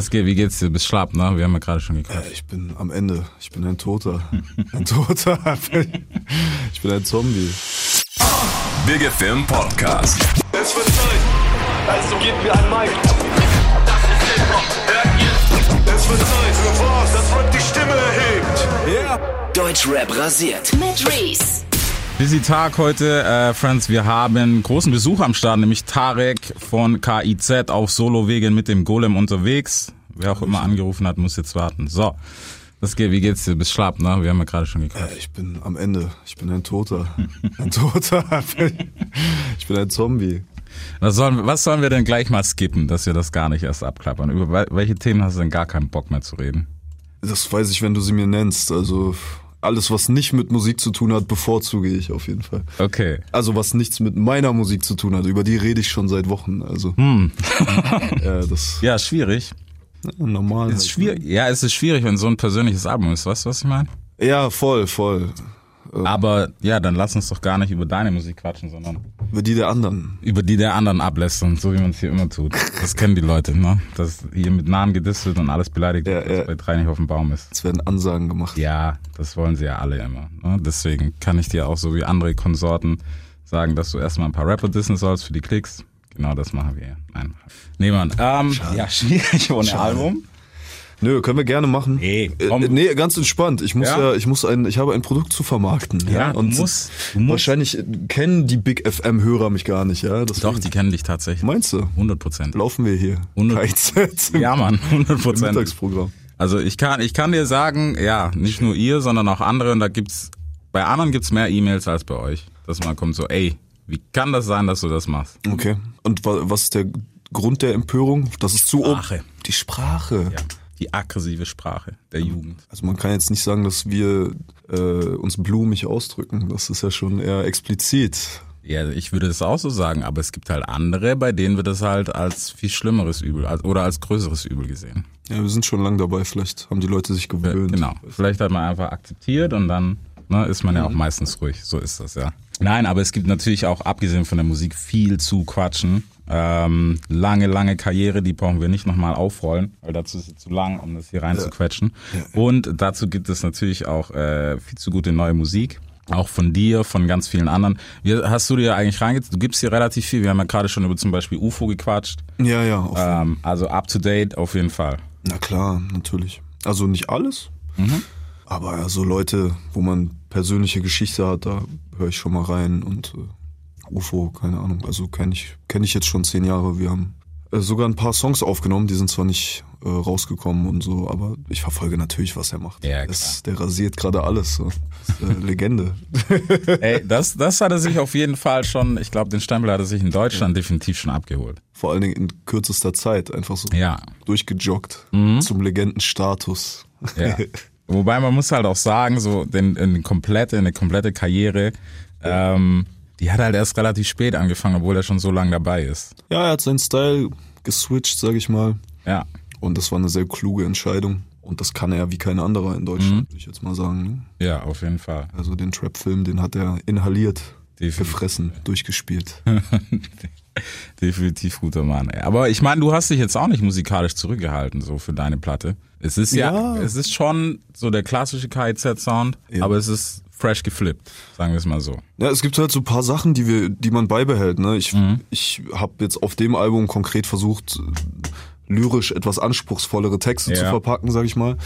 Was geht, wie geht's dir? Bist schlapp, ne? Wir haben ja gerade schon gequatscht. Äh, ich bin am Ende. Ich bin ein Toter. Ein Toter. Ich bin ein Zombie. Big FM Podcast. Es wird Zeit. Also gebt mir ein Mic. Das ist Hip-Hop. Hört ihr? Es wird Zeit für was, das Rap die Stimme erhebt. Ja. Deutschrap rasiert. Mit Reese. Busy Tag heute, äh, Friends. Wir haben großen Besuch am Start, nämlich Tarek von KIZ auf Solowegen mit dem Golem unterwegs. Wer auch immer angerufen hat, muss jetzt warten. So, was geht, wie geht's dir? Bist schlapp, ne? Wir haben ja gerade schon gequatscht. Äh, Ich bin am Ende. Ich bin ein Toter. Ein Toter. Ich bin ein Zombie. Was sollen, was sollen wir denn gleich mal skippen, dass wir das gar nicht erst abklappern? Über wel- welche Themen hast du denn gar keinen Bock mehr zu reden? Das weiß ich, wenn du sie mir nennst. Also alles, was nicht mit Musik zu tun hat, bevorzuge ich auf jeden Fall. Okay. Also was nichts mit meiner Musik zu tun hat, über die rede ich schon seit Wochen. Also ja, das Ja, schwierig. normal. Ist halt, schwierig. Ja, es ist schwierig, wenn so ein persönliches Album ist. Weißt du, was ich meine? ne? Ja, voll, voll. Aber ja, dann lass uns doch gar nicht über deine Musik quatschen, sondern Über die der anderen. über die der anderen ablästern, so wie man es hier immer tut. Das kennen die Leute, ne? Dass hier mit Namen gedisst wird und alles beleidigt wird, Ja, was ja. bei drei nicht auf dem Baum ist. Es werden Ansagen gemacht. Ja, das wollen sie ja alle immer. Ne? Deswegen kann ich dir auch so wie andere Konsorten sagen, dass du erstmal ein paar Rapper dissen sollst für die Klicks. Genau das machen wir. Nein. Nee, Mann. Ähm, ja, schwierig ohne Album. Nö, können wir gerne machen. Nee, äh, nee ganz entspannt. Ich muss Ja? ja, ich muss ein, ich habe ein Produkt zu vermarkten. Ja, Ja, du und musst- du musst. wahrscheinlich kennen die Big FM Hörer mich gar nicht, ja. Deswegen- Doch, die kennen dich tatsächlich. Meinst du? 100 Prozent. Laufen wir hier? Hundert- KZ im Ja, Mann, 100 im Prozent. Mittagsprogramm. Also ich kann, ich kann dir sagen, ja, nicht nur ihr, sondern auch andere. Und da gibt's, bei anderen gibt's mehr E-Mails als bei euch. Dass man kommt so, ey, wie kann das sein, dass du das machst? Okay. Und wa- was ist der Grund der Empörung? Das ist zu Sprache. Die Sprache. Ja, die aggressive Sprache der Jugend. Also man kann jetzt nicht sagen, dass wir äh, uns blumig ausdrücken. Das ist ja schon eher explizit. Ja, ich würde das auch so sagen, aber es gibt halt andere, bei denen wird es halt als viel schlimmeres Übel als, oder als größeres Übel gesehen. Ja, wir sind schon lang dabei. Vielleicht haben die Leute sich Ja, gewöhnt. Genau. Vielleicht hat man einfach akzeptiert und dann ne, ist man ja auch meistens ruhig. So ist das ja. Nein, aber es gibt natürlich auch, abgesehen von der Musik, viel zu quatschen. Ähm, lange, lange Karriere, die brauchen wir nicht nochmal aufrollen, weil dazu ist es zu lang, um das hier rein zu quetschen. Und dazu gibt es natürlich auch äh, viel zu gute neue Musik. Auch von dir, von ganz vielen anderen. Wie hast du dir eigentlich reingezogen? Du gibst hier relativ viel. Wir haben ja gerade schon über zum Beispiel UFO gequatscht. Ja, ja. Ähm, also up to date auf jeden Fall. Na klar, natürlich. Also nicht alles. Mhm. Aber ja, so Leute, wo man persönliche Geschichte hat, da höre ich schon mal rein. Und äh, UFO, keine Ahnung. Also kenne ich, kenn ich jetzt schon zehn Jahre. Wir haben äh, sogar ein paar Songs aufgenommen, die sind zwar nicht äh, rausgekommen und so, aber ich verfolge natürlich, was er macht. Ja. Das, der rasiert gerade alles. So. Das äh, Legende. Ey, das, das hat er sich auf jeden Fall schon, ich glaube, den Stempel hat er sich in Deutschland definitiv schon abgeholt. Vor allen Dingen in kürzester Zeit einfach so Ja. durchgejoggt Mhm. zum Legendenstatus. ja. Wobei man muss halt auch sagen, so den, eine komplette, eine komplette Karriere, ähm, die hat halt erst relativ spät angefangen, obwohl er schon so lange dabei ist. Ja, er hat seinen Style geswitcht, sag ich mal. Ja. Und das war eine sehr kluge Entscheidung. Und das kann er wie kein anderer in Deutschland, Mhm. würde ich jetzt mal sagen. Ne? Ja, auf jeden Fall. Also den Trap-Film, den hat er inhaliert, Definitiv. gefressen, durchgespielt. Definitiv guter Mann. Ey. Aber ich meine, du hast dich jetzt auch nicht musikalisch zurückgehalten, so für deine Platte. Es ist ja, Ja. es ist schon so der klassische KIZ-Sound, Ja. aber es ist fresh geflippt, sagen wir es mal so. Ja, es gibt halt so ein paar Sachen, die wir, die man beibehält. Ne? Ich, Mhm. ich habe jetzt auf dem Album konkret versucht, lyrisch etwas anspruchsvollere Texte zu Ja. verpacken, sag ich mal.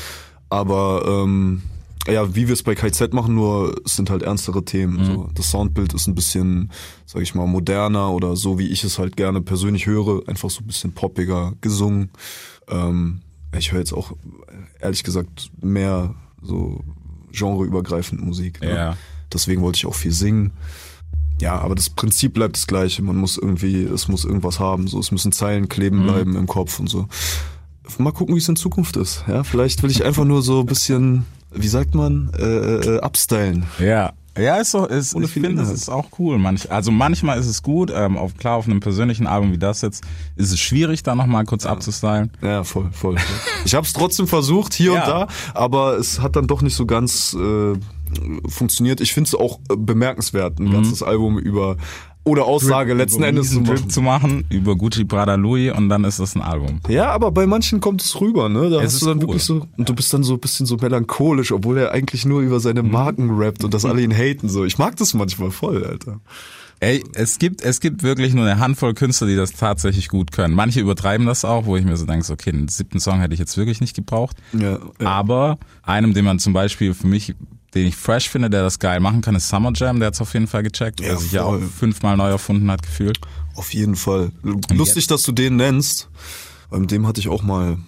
Aber ähm, ja, wie wir es bei KZ machen, nur es sind halt ernstere Themen. Mhm. So, das Soundbild ist ein bisschen, sag ich mal, moderner oder so, wie ich es halt gerne persönlich höre, einfach so ein bisschen poppiger gesungen. Ähm, ich höre jetzt auch ehrlich gesagt mehr so genreübergreifend Musik. Ne? Ja. Deswegen wollte ich auch viel singen. Ja, aber das Prinzip bleibt das gleiche. Man muss irgendwie, es muss irgendwas haben. So, es müssen Zeilen kleben Mhm. bleiben im Kopf und so. Mal gucken, wie es in Zukunft ist. Ja, vielleicht will ich einfach nur so ein bisschen, wie sagt man, äh, äh, abstylen. Ja. Ja, ist so, ist, Ohne ich finde, es ist auch cool. Manch, also manchmal ist es gut, ähm, auf, klar, auf einem persönlichen Album wie das jetzt, ist es schwierig, da nochmal kurz abzustylen. Ja, voll, voll. voll. Ich habe es trotzdem versucht, hier Ja. und da, aber es hat dann doch nicht so ganz äh, funktioniert. Ich finde es auch äh, bemerkenswert, Mhm. ein ganzes Album über ohne Aussage letzten über Endes zu machen. Zu machen, über Gucci Prada Louis und dann ist das ein Album. Ja, aber bei manchen kommt es rüber, ne? Da Es hast ist du dann cool. wirklich so, und du bist dann so ein bisschen so melancholisch, obwohl er eigentlich nur über seine Marken rappt und dass alle ihn haten, so. Ich mag das manchmal voll, Alter. Ey, es gibt, es gibt wirklich nur eine Handvoll Künstler, die das tatsächlich gut können. Manche übertreiben das auch, wo ich mir so denke, okay, den siebten Song hätte ich jetzt wirklich nicht gebraucht. Ja, ja. Aber einem, den man zum Beispiel für mich, den ich fresh finde, der das geil machen kann, ist Summer Jam. Der hat's auf jeden Fall gecheckt, Ja, der sich ja auch fünfmal neu erfunden hat, gefühlt. Auf jeden Fall. Lustig, dass du den nennst. Weil mit dem hatte ich auch mal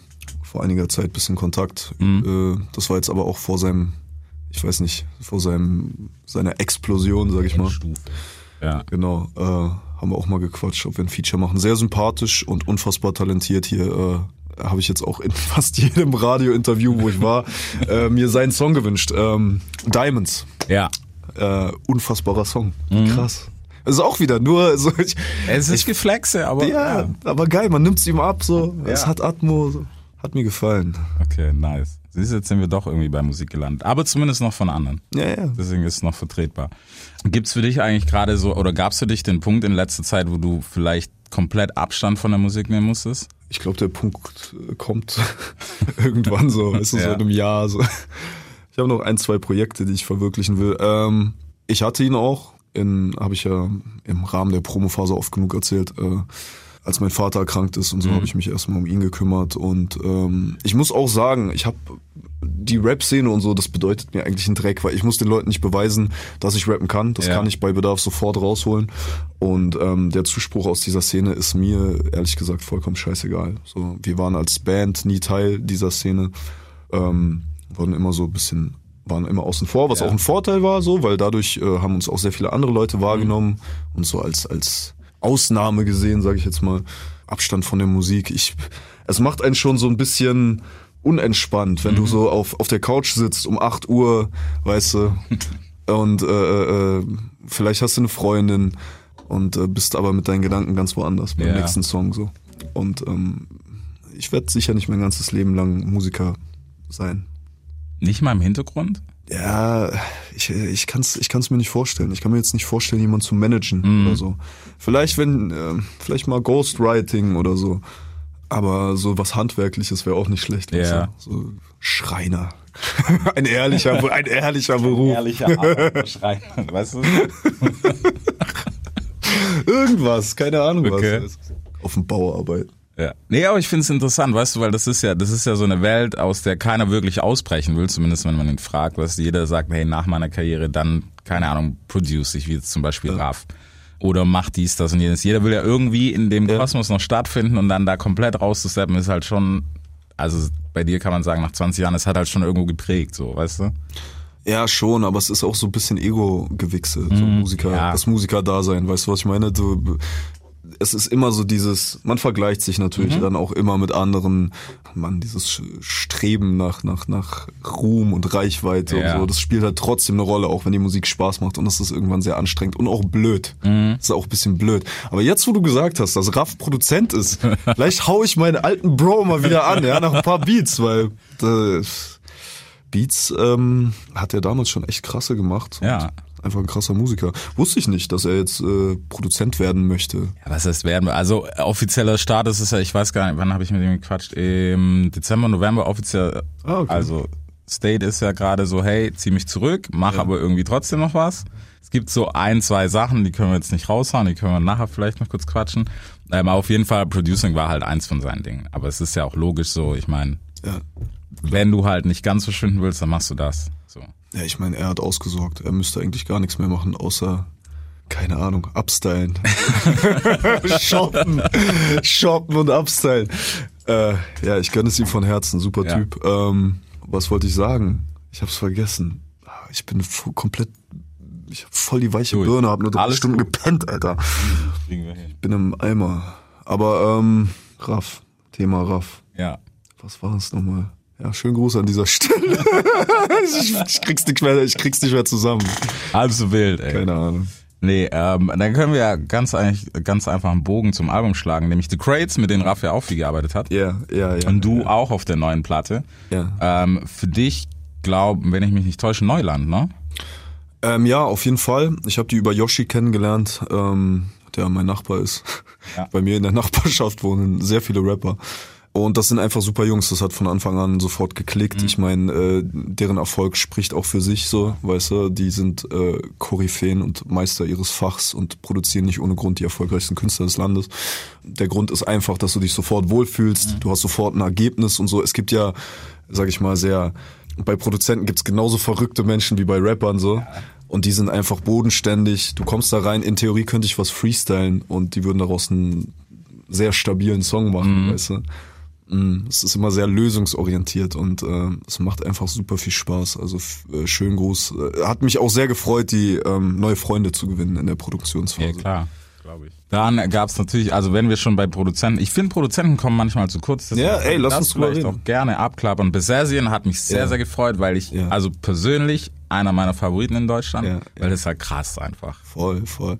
vor einiger Zeit ein bisschen Kontakt. Äh, Das war jetzt aber auch vor seinem, ich weiß nicht, vor seinem, seiner Explosion, sag ich mal. Ja. Genau, äh, haben wir auch mal gequatscht, ob wir ein Feature machen. Sehr sympathisch und unfassbar talentiert hier. Äh, habe ich jetzt auch in fast jedem Radiointerview, wo ich war, äh, mir seinen Song gewünscht. Ähm, Diamonds. Ja. Äh, unfassbarer Song. Krass. Es ist auch wieder nur so. Ich, Es ist Geflexe, aber. ja, aber geil, man nimmt's ihm ab, so. Es Ja. hat Atmo, so. hat mir gefallen. Okay, nice. Siehst du, jetzt sind wir doch irgendwie bei Musik gelandet. Aber zumindest noch von anderen. Ja, ja. Deswegen ist es noch vertretbar. Gibt's für dich eigentlich gerade so, oder gab's für dich den Punkt in letzter Zeit, wo du vielleicht komplett Abstand von der Musik nehmen musstest? Ich glaube, der Punkt kommt irgendwann so, ist es Ja. so in einem Jahr so. Ich habe noch ein, zwei Projekte, die ich verwirklichen will. Ähm, ich hatte ihn auch, in habe ich ja im Rahmen der Promophase oft genug erzählt, äh, als mein Vater erkrankt ist und so habe ich mich erstmal um ihn gekümmert und ähm, ich muss auch sagen, ich habe die Rap-Szene und so, das bedeutet mir eigentlich einen Dreck, weil ich muss den Leuten nicht beweisen, dass ich rappen kann. Das Ja. kann ich bei Bedarf sofort rausholen. Und ähm, der Zuspruch aus dieser Szene ist mir ehrlich gesagt vollkommen scheißegal. So, wir waren als Band nie Teil dieser Szene, ähm, wurden immer so ein bisschen, waren immer außen vor, was Ja. auch ein Vorteil war, so, weil dadurch äh, haben uns auch sehr viele andere Leute wahrgenommen und so als als Ausnahme gesehen, sage ich jetzt mal. Abstand von der Musik. Ich, es macht einen schon so ein bisschen unentspannt, wenn du so auf, auf der Couch sitzt um 8 Uhr, weißt du, und äh, äh, vielleicht hast du eine Freundin und äh, bist aber mit deinen Gedanken ganz woanders beim Ja. nächsten Song so. Und ähm, ich werde sicher nicht mein ganzes Leben lang Musiker sein. Nicht mal im Hintergrund? Ja, ich, ich kann es ich kann's mir nicht vorstellen. Ich kann mir jetzt nicht vorstellen, jemanden zu managen Mhm. oder so. Vielleicht, wenn, äh, vielleicht mal Ghostwriting oder so. Aber so was Handwerkliches wäre auch nicht schlecht. Ja. So Schreiner. ein ehrlicher, ein ehrlicher Beruf. Ehrlicher Schrein, weißt du? Irgendwas, keine Ahnung Okay. was. Auf dem Bau arbeiten. Ja. Nee, aber ich finde es interessant, weißt du, weil das ist ja, das ist ja so eine Welt, aus der keiner wirklich ausbrechen will, zumindest wenn man ihn fragt, weißt du, jeder sagt, hey, nach meiner Karriere dann, keine Ahnung, produce ich, wie jetzt zum Beispiel Raf. Oder mach dies, das und jenes. Jeder will ja irgendwie in dem Ja. Kosmos noch stattfinden und dann da komplett rauszusteppen ist halt schon, also bei dir kann man sagen, nach 20 Jahren, es hat halt schon irgendwo geprägt, so, weißt du? Ja, schon, aber es ist auch so ein bisschen Ego-Gewichse, so Musiker, ja. das Musiker-Dasein, weißt du, was ich meine? Du, es ist immer so dieses, man vergleicht sich natürlich dann auch immer mit anderen, man, dieses Streben nach, nach, nach Ruhm und Reichweite Ja. und so, das spielt halt trotzdem eine Rolle, auch wenn die Musik Spaß macht und das ist irgendwann sehr anstrengend und auch blöd. Das ist auch ein bisschen blöd. Aber jetzt, wo du gesagt hast, dass Raff Produzent ist, vielleicht hau ich meinen alten Bro mal wieder an, ja, nach ein paar Beats, weil, äh, Beats ähm, hat er damals schon echt krasse gemacht. Ja. Einfach ein krasser Musiker. Wusste ich nicht, dass er jetzt äh, Produzent werden möchte. Ja, was heißt werden? Also offizieller Start ist es ja, ich weiß gar nicht, wann habe ich mit ihm gequatscht? Im Dezember, November offiziell. Ah, okay. Also State ist ja gerade so, hey, zieh mich zurück, mach aber irgendwie trotzdem noch was. Es gibt so ein, zwei Sachen, die können wir jetzt nicht raushauen, die können wir nachher vielleicht noch kurz quatschen. Ähm, aber auf jeden Fall, Producing war halt eins von seinen Dingen. Aber es ist ja auch logisch so, ich meine, Ja. wenn du halt nicht ganz verschwinden willst, dann machst du das. So. Ja, ich meine, er hat ausgesorgt. Er müsste eigentlich gar nichts mehr machen, außer, keine Ahnung, upstylen. shoppen. shoppen und upstylen. Äh, ja, ich gönne es ihm von Herzen. Super Ja. Typ. Ähm, was wollte ich sagen? Ich hab's vergessen. Ah, Ich bin komplett, ich hab voll die weiche Gut. Birne, hab nur drei Alles Stunden gut. gepennt, Alter. Hin. Bin im Eimer. Aber, ähm, Raff. Thema Raff. Ja. Was war es nochmal? Ja, schönen Gruß an dieser Stelle. ich, ich, krieg's nicht mehr, ich krieg's nicht mehr zusammen. Halb so wild, ey. Keine Ahnung. Nee, ähm, dann können wir ja ganz, eigentlich, ganz einfach einen Bogen zum Album schlagen, nämlich The Crates, mit denen ja auch viel gearbeitet hat. Ja, ja, ja. Und du auch auf der neuen Platte. Ja. Ähm, für dich, glauben, wenn ich mich nicht täusche, Neuland, ne? Ähm, ja, auf jeden Fall. Ich habe die über Yoshi kennengelernt, ähm, der mein Nachbar ist. Ja. Bei mir in der Nachbarschaft wohnen sehr viele Rapper. Und das sind einfach super Jungs, das hat von Anfang an sofort geklickt. Ich meine, äh, deren Erfolg spricht auch für sich so, weißt du, die sind äh, Koryphäen und Meister ihres Fachs und produzieren nicht ohne Grund die erfolgreichsten Künstler des Landes. Der Grund ist einfach, dass du dich sofort wohlfühlst, du hast sofort ein Ergebnis und so. Es gibt ja, sag ich mal, sehr, bei Produzenten gibt's genauso verrückte Menschen wie bei Rappern so. Und die sind einfach bodenständig. Du kommst da rein, in Theorie könnte ich was freestylen und die würden daraus einen sehr stabilen Song machen, weißt du. Mm, Es ist immer sehr lösungsorientiert und äh, es macht einfach super viel Spaß. Also äh, schön Gruß. Äh, Hat mich auch sehr gefreut, die ähm, neue Freunde zu gewinnen in der Produktionsphase. Ja, klar. Glaube ich. Dann gab's natürlich, also wenn wir schon bei Produzenten, ich finde Produzenten kommen manchmal zu kurz. Ja, ey, lass das uns vielleicht reden. auch gerne abklappern. Besserien hat mich sehr, Ja. sehr gefreut, weil ich, Ja. also persönlich einer meiner Favoriten in Deutschland, Ja, weil das ist halt krass einfach. Voll, voll.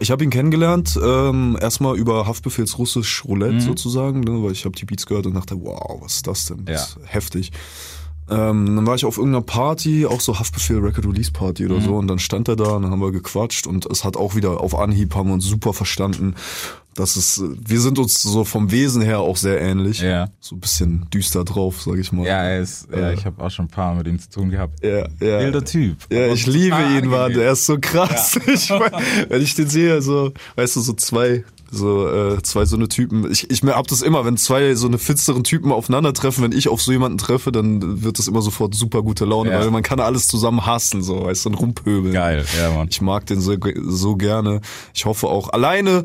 Ich habe ihn kennengelernt, ähm, erstmal über Haftbefehls Russisch Roulette sozusagen, ne, weil ich habe die Beats gehört und dachte, wow, was ist das denn? Das ist heftig. Ähm, dann war ich auf irgendeiner Party, auch so Haftbefehl Record Release Party oder so, und dann stand er da und dann haben wir gequatscht und es hat auch wieder auf Anhieb haben wir uns super verstanden. Das ist, wir sind uns so vom Wesen her auch sehr ähnlich. Ja. So ein bisschen düster drauf, sag ich mal. Ja, er ist, ja, Äh. ich habe auch schon ein paar mit ihm zu tun gehabt. ja, ja. Wilder Typ. Ja, ich liebe ihn, Mann. Er ist so krass. Ich mein, wenn ich den sehe, so, weißt du, so zwei, so äh, zwei so eine Typen. Ich, ich hab das immer, wenn zwei so eine finsteren Typen aufeinandertreffen, wenn ich auf so jemanden treffe, dann wird das immer sofort super gute Laune, Ja. weil man kann alles zusammen hassen, so, weißt du, und rumpöbeln. Geil, ja, Mann. Ich mag den so, so gerne. Ich hoffe auch alleine,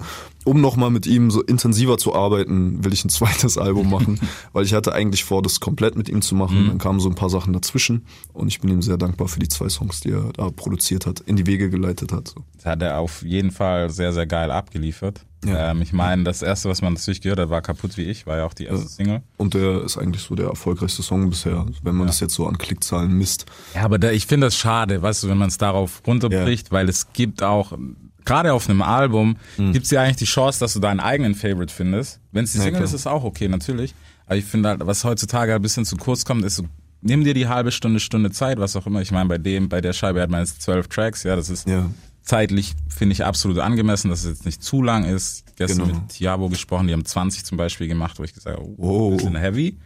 um nochmal mit ihm so intensiver zu arbeiten, will ich ein zweites Album machen, weil ich hatte eigentlich vor, das komplett mit ihm zu machen. Dann kamen so ein paar Sachen dazwischen und ich bin ihm sehr dankbar für die zwei Songs, die er da produziert hat, in die Wege geleitet hat. So. Das hat er auf jeden Fall sehr, sehr geil abgeliefert. Ja. Ähm, ich meine, das erste, was man natürlich gehört hat, war Kaputt wie ich, war ja auch die erste Single. Und der ist eigentlich so der erfolgreichste Song bisher, wenn man das jetzt so an Klickzahlen misst. Ja, aber da, ich finde das schade, weißt du, wenn man es darauf runterbricht, weil es gibt auch, gerade auf einem Album, gibt es ja eigentlich die Chance, dass du deinen eigenen Favorite findest. Wenn es die Ja, Single klar. ist, ist es auch okay, natürlich. Aber ich finde halt, was heutzutage ein bisschen zu kurz kommt, ist so, nimm dir die halbe Stunde, Stunde Zeit, was auch immer. Ich meine, bei dem, bei der Scheibe hat man jetzt zwölf Tracks, ja, das ist Ja. zeitlich, finde ich, absolut angemessen, dass es jetzt nicht zu lang ist. Gestern Genau. mit Tiabo gesprochen, die haben 20 zum Beispiel gemacht, wo ich gesagt habe, oh, Wow. bisschen heavy.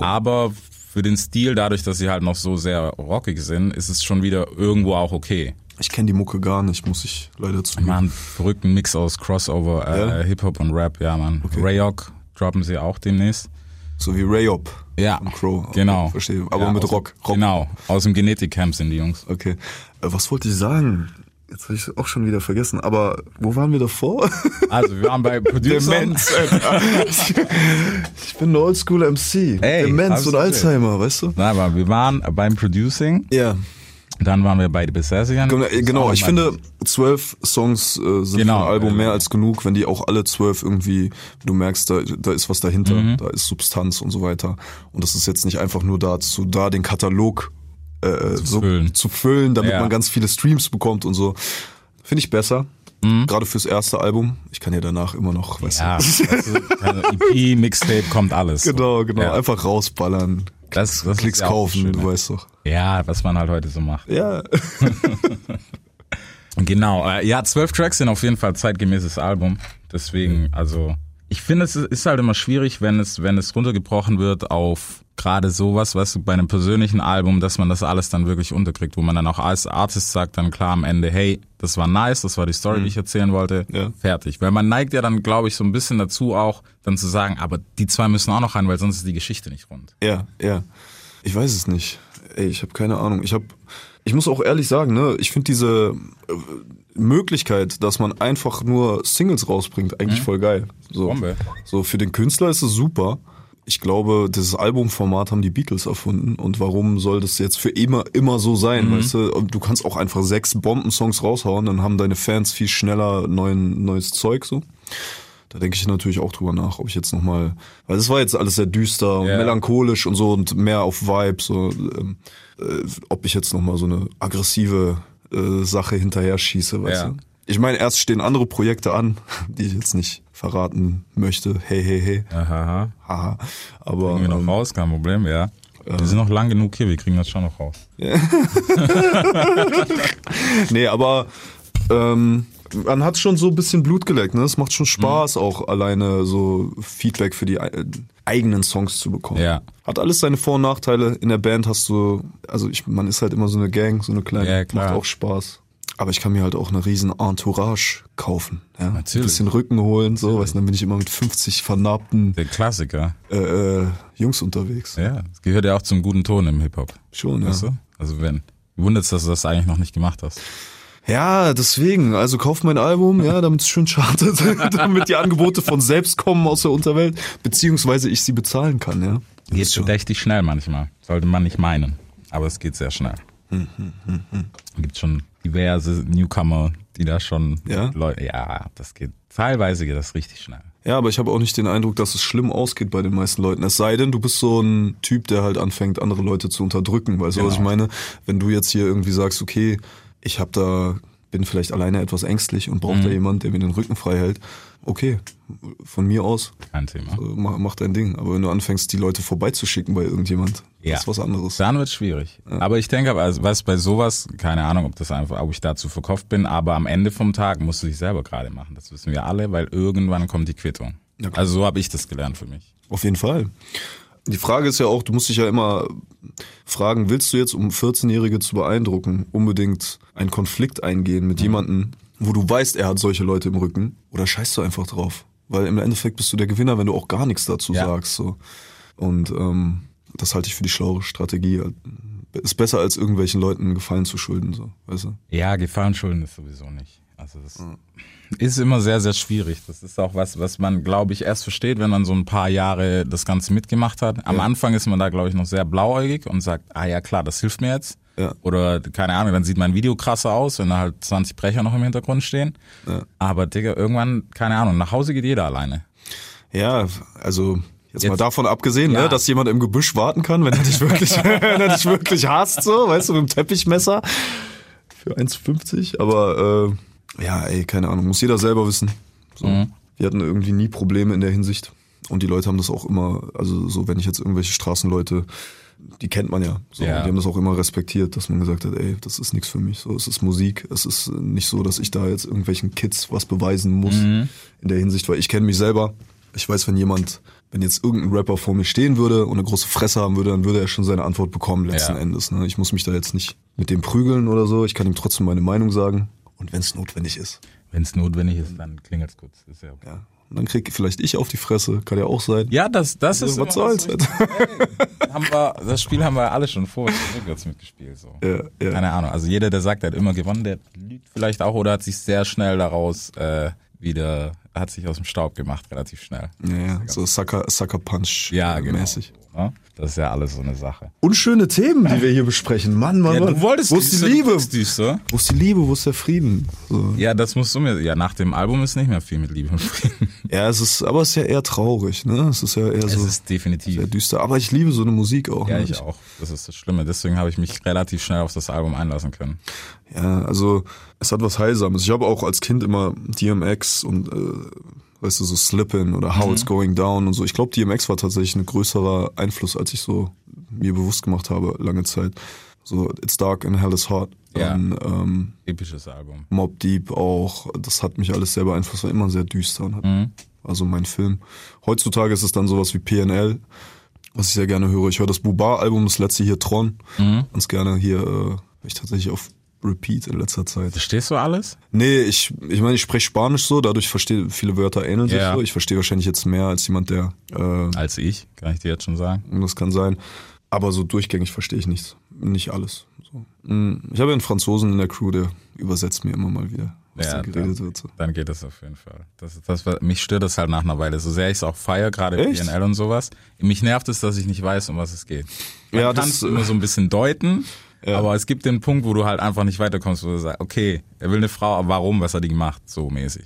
Aber für den Stil, dadurch, dass sie halt noch so sehr rockig sind, ist es schon wieder irgendwo auch okay. Ich kenne die Mucke gar nicht, muss ich leider zugeben. einen verrückten Mix aus Crossover, äh, Ja? Hip-Hop und Rap, ja, man. Okay. Rayok droppen sie auch demnächst. So wie Rayop Ja, und Crow. Okay, genau. Verstehe. Aber Ja, mit Rock. Rock. Genau, aus dem Genetik-Camp sind die Jungs. Okay. Äh, was wollte ich sagen? Jetzt habe ich auch schon wieder vergessen. Aber wo waren wir davor? Also, wir waren bei Producer. Demenz, ich bin ein Oldschool MC. Ey, Demenz und Alzheimer, weißt du? Na, aber wir waren beim Producing, Ja. Dann waren wir bei The Bessersian. Genau, genau. ich finde, zwölf Songs äh, sind Genau, für ein Album äh, mehr als genug, wenn die auch alle zwölf irgendwie, du merkst, da, da ist was dahinter, Mhm. da ist Substanz und so weiter. Und das ist jetzt nicht einfach nur dazu da, den Katalog äh, so füllen. zu füllen, damit Ja. man ganz viele Streams bekommt und so. Finde ich besser. Gerade fürs erste Album. Ich kann ja danach immer noch, weißt Mhm. Ja, du. du, also EP, Mixtape, kommt alles. Genau, genau. Ja. Einfach rausballern. Das, das Klicks ja kaufen, du weißt doch. Ja, was man halt heute so macht. Ja. Genau, äh, ja, zwölf Tracks sind auf jeden Fall zeitgemäßes Album. Deswegen, also ich finde, es ist halt immer schwierig, wenn es, wenn es runtergebrochen wird auf gerade sowas, du, bei einem persönlichen Album, dass man das alles dann wirklich unterkriegt, wo man dann auch als Artist sagt dann klar am Ende, hey, das war nice, das war die Story, die ich erzählen wollte, Ja. fertig. Weil man neigt ja dann, glaube ich, so ein bisschen dazu auch, dann zu sagen, aber die zwei müssen auch noch rein, weil sonst ist die Geschichte nicht rund. Ja, ja. Ich weiß es nicht. Ey, ich habe keine Ahnung. Ich habe, ich muss auch ehrlich sagen, ne, ich finde diese äh, Möglichkeit, dass man einfach nur Singles rausbringt, eigentlich voll geil. So, Bombe. so für den Künstler ist es super. Ich glaube, dieses Albumformat haben die Beatles erfunden und warum soll das jetzt für immer immer so sein, weißt du? Du kannst auch einfach sechs Bombensongs raushauen, dann haben deine Fans viel schneller neuen neues Zeug so. Da denke ich natürlich auch drüber nach, ob ich jetzt nochmal, weil das war jetzt alles sehr düster und melancholisch und so und mehr auf Vibe, so, ähm, äh, ob ich jetzt nochmal so eine aggressive äh, Sache hinterher schieße, weißt Ja. du? Ich meine, erst stehen andere Projekte an, die ich jetzt nicht verraten möchte. Hey, hey, hey. Aha, Haha. Aber Gehen wir noch ähm, raus, kein Problem, ja. Wir sind noch lang genug hier, wir kriegen das schon noch raus. Nee, aber ähm, man hat schon so ein bisschen Blut geleckt, ne? Es macht schon Spaß, Mhm. auch alleine so Feedback für die eigenen Songs zu bekommen. Ja. Hat alles seine Vor- und Nachteile. In der Band hast du, also ich, man ist halt immer so eine Gang, so eine kleine, Ja, klar. macht auch Spaß. Aber ich kann mir halt auch eine riesen Entourage kaufen. Ja? Natürlich. Ein bisschen Rücken holen, so, weißt du, dann bin ich immer mit 50 vernarbten Der Klassiker. äh, äh, Jungs unterwegs. Ja, das gehört ja auch zum guten Ton im Hip-Hop. Schon, Weißt ja. du? Also wenn. Wundert's, dass du das eigentlich noch nicht gemacht hast. Ja, deswegen, also kauf mein Album, ja, damit es schön chartet, damit die Angebote von selbst kommen aus der Unterwelt, beziehungsweise ich sie bezahlen kann, ja. Geht schon- verdächtig schnell manchmal. Sollte man nicht meinen. Aber es geht sehr schnell. Hm, Gibt schon diverse Newcomer, die da schon Ja? Leute. Ja, das geht. Teilweise geht das richtig schnell. Ja, aber ich habe auch nicht den Eindruck, dass es schlimm ausgeht bei den meisten Leuten. Es sei denn, du bist so ein Typ, der halt anfängt, andere Leute zu unterdrücken. Weißt du, was ich Genau. meine? Wenn du jetzt hier irgendwie sagst, okay, ich habe da, bin vielleicht alleine etwas ängstlich und brauche Mhm. da jemand, der mir den Rücken frei hält. Okay, von mir aus, Kein Thema. äh, mach, mach dein Ding. Aber wenn du anfängst, die Leute vorbeizuschicken bei irgendjemand, Ja. ist was anderes. Dann wird schwierig. Aber ich denke, also, was bei sowas, keine Ahnung, ob das einfach, ob ich dazu verkauft bin, aber am Ende vom Tag musst du dich selber gerade machen. Das wissen wir alle, weil irgendwann kommt die Quittung. Ja, also so habe ich das gelernt für mich. Auf jeden Fall. Die Frage ist ja auch, du musst dich ja immer fragen, willst du jetzt, um 14-Jährige zu beeindrucken, unbedingt einen Konflikt eingehen mit jemandem, wo du weißt, er hat solche Leute im Rücken, oder scheißt du einfach drauf? Weil im Endeffekt bist du der Gewinner, wenn du auch gar nichts dazu Ja. sagst. So. Und ähm, das halte ich für die schlaue Strategie. Ist besser, als irgendwelchen Leuten Gefallen zu schulden. So, weißt du? Ja, Gefallen schulden ist sowieso nicht. Also das ist immer sehr, sehr schwierig. Das ist auch was, was man, glaube ich, erst versteht, wenn man so ein paar Jahre das Ganze mitgemacht hat. Am Anfang ist man da, glaube ich, noch sehr blauäugig und sagt, ah ja klar, das hilft mir jetzt. Ja. Oder keine Ahnung, dann sieht mein Video krasser aus, wenn da halt 20 Brecher noch im Hintergrund stehen. Ja. Aber Digga, irgendwann, keine Ahnung, nach Hause geht jeder alleine. Ja, also jetzt, mal Jetzt- davon abgesehen, Ja. ne, dass jemand im Gebüsch warten kann, wenn er dich wirklich, wenn er dich wirklich hasst, so, weißt du, mit dem Teppichmesser für 1,50. Aber äh, ja, ey, keine Ahnung, muss jeder selber wissen. So. Mhm. Wir hatten irgendwie nie Probleme in der Hinsicht. Und die Leute haben das auch immer, also so, wenn ich jetzt irgendwelche Straßenleute, die kennt man ja, so, Ja. die haben das auch immer respektiert, dass man gesagt hat, ey, das ist nichts für mich. So, es ist Musik, es ist nicht so, dass ich da jetzt irgendwelchen Kids was beweisen muss Mhm. in der Hinsicht, weil ich kenne mich selber. Ich weiß, wenn jemand, wenn jetzt irgendein Rapper vor mir stehen würde und eine große Fresse haben würde, dann würde er schon seine Antwort bekommen letzten Ja. Endes. Ne? Ich muss mich da jetzt nicht mit dem prügeln oder so. Ich kann ihm trotzdem meine Meinung sagen. Und wenn es notwendig ist. Wenn es notwendig ist, dann klingelt's kurz. Ist ja, okay. Ja. Und dann krieg vielleicht ich auf die Fresse, kann ja auch sein. ja, das, das ist. Also, was immer soll's? Ey, haben wir, das Spiel haben wir alle schon vor rückwärts mitgespielt. So. Ja, ja. Keine Ahnung. Also jeder, der sagt, er hat immer gewonnen, der lügt vielleicht auch oder hat sich sehr schnell daraus äh, wieder, hat sich aus dem Staub gemacht, relativ schnell. Ja, ja, so Sucker, Sucker Punch Ja, genau. mäßig. Ne? Das ist ja alles so eine Sache. Unschöne Themen, die wir hier besprechen. Mann, Mann, Mann. Wo ist die du Liebe? bist düster. Wo ist die Liebe? Wo ist der Frieden? So. Ja, das musst du mir. Ja, nach dem Album ist nicht mehr viel mit Liebe und Frieden. Ja, es ist, aber es ist ja eher traurig, ne? Es ist ja eher Es so ist definitiv. sehr düster. Aber ich liebe so eine Musik auch. Ja, ne? ich auch. Das ist das Schlimme. Deswegen habe ich mich relativ schnell auf das Album einlassen können. Ja, also es hat was Heilsames. Ich habe auch als Kind immer DMX und äh, weißt du, so Slippin' oder How Mhm. It's Going Down und so. Ich glaube, DMX war tatsächlich ein größerer Einfluss, als ich so mir bewusst gemacht habe, lange Zeit. So It's Dark and Hell is Hot. Ja. Dann ähm, Episches Album. Mob Deep auch. Das hat mich alles sehr beeinflusst, war immer sehr düster und hat, Mhm. also mein Film. Heutzutage ist es dann sowas wie PNL, was ich sehr gerne höre. Ich höre das Bubar-Album, das letzte hier Tron. Mhm. Ganz gerne hier, äh, ich tatsächlich auf Repeat in letzter Zeit. Verstehst du alles? Nee, ich, ich meine, ich spreche Spanisch so, dadurch verstehe viele Wörter ähneln sich Ja. so. Ich verstehe wahrscheinlich jetzt mehr als jemand, der äh, Als ich, kann ich dir jetzt schon sagen. das kann sein. Aber so durchgängig verstehe ich nichts. Nicht alles. So. Mm, Ich habe einen Franzosen in der Crew, der übersetzt mir immer mal wieder, was Ja, da geredet dann, wird. So. dann geht das auf jeden Fall. Das, das, mich stört das halt nach einer Weile. So sehr ich es auch feiere, gerade Echt? PNL und sowas. Mich nervt es, dass ich nicht weiß, um was es geht. Man Ja, kann es immer so ein bisschen deuten, Ja. aber es gibt den Punkt, wo du halt einfach nicht weiterkommst, wo du sagst, okay, er will eine Frau, aber warum, was hat die gemacht? So mäßig.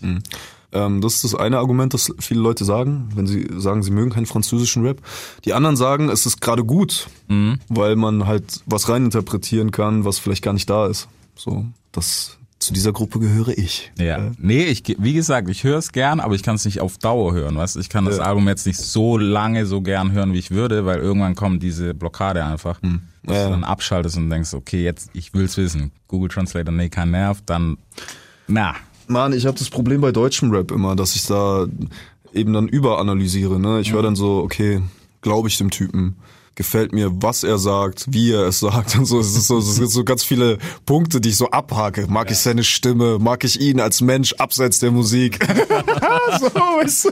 Ähm, das ist das eine Argument, das viele Leute sagen, wenn sie sagen, sie mögen keinen französischen Rap. Die anderen sagen, es ist gerade gut, weil man halt was reininterpretieren kann, was vielleicht gar nicht da ist. So, das zu dieser Gruppe gehöre ich. Ja. Nee, ich, wie gesagt, ich höre es gern, aber ich kann es nicht auf Dauer hören, weißt? Ich kann das Ja. Album jetzt nicht so lange so gern hören, wie ich würde, weil irgendwann kommt diese Blockade einfach, dass Ja. du dann abschaltest und denkst, okay, jetzt, ich will's wissen. Google Translator, nee, kein Nerv, dann, na. Mann, ich habe das Problem bei deutschem Rap immer, dass ich da eben dann überanalysiere. Ne? Ich höre dann so, okay, glaube ich dem Typen, gefällt mir, was er sagt, wie er es sagt und so. Es ist so, es sind so ganz viele Punkte, die ich so abhake. Mag ich seine Stimme? Mag ich ihn als Mensch abseits der Musik? so, weißt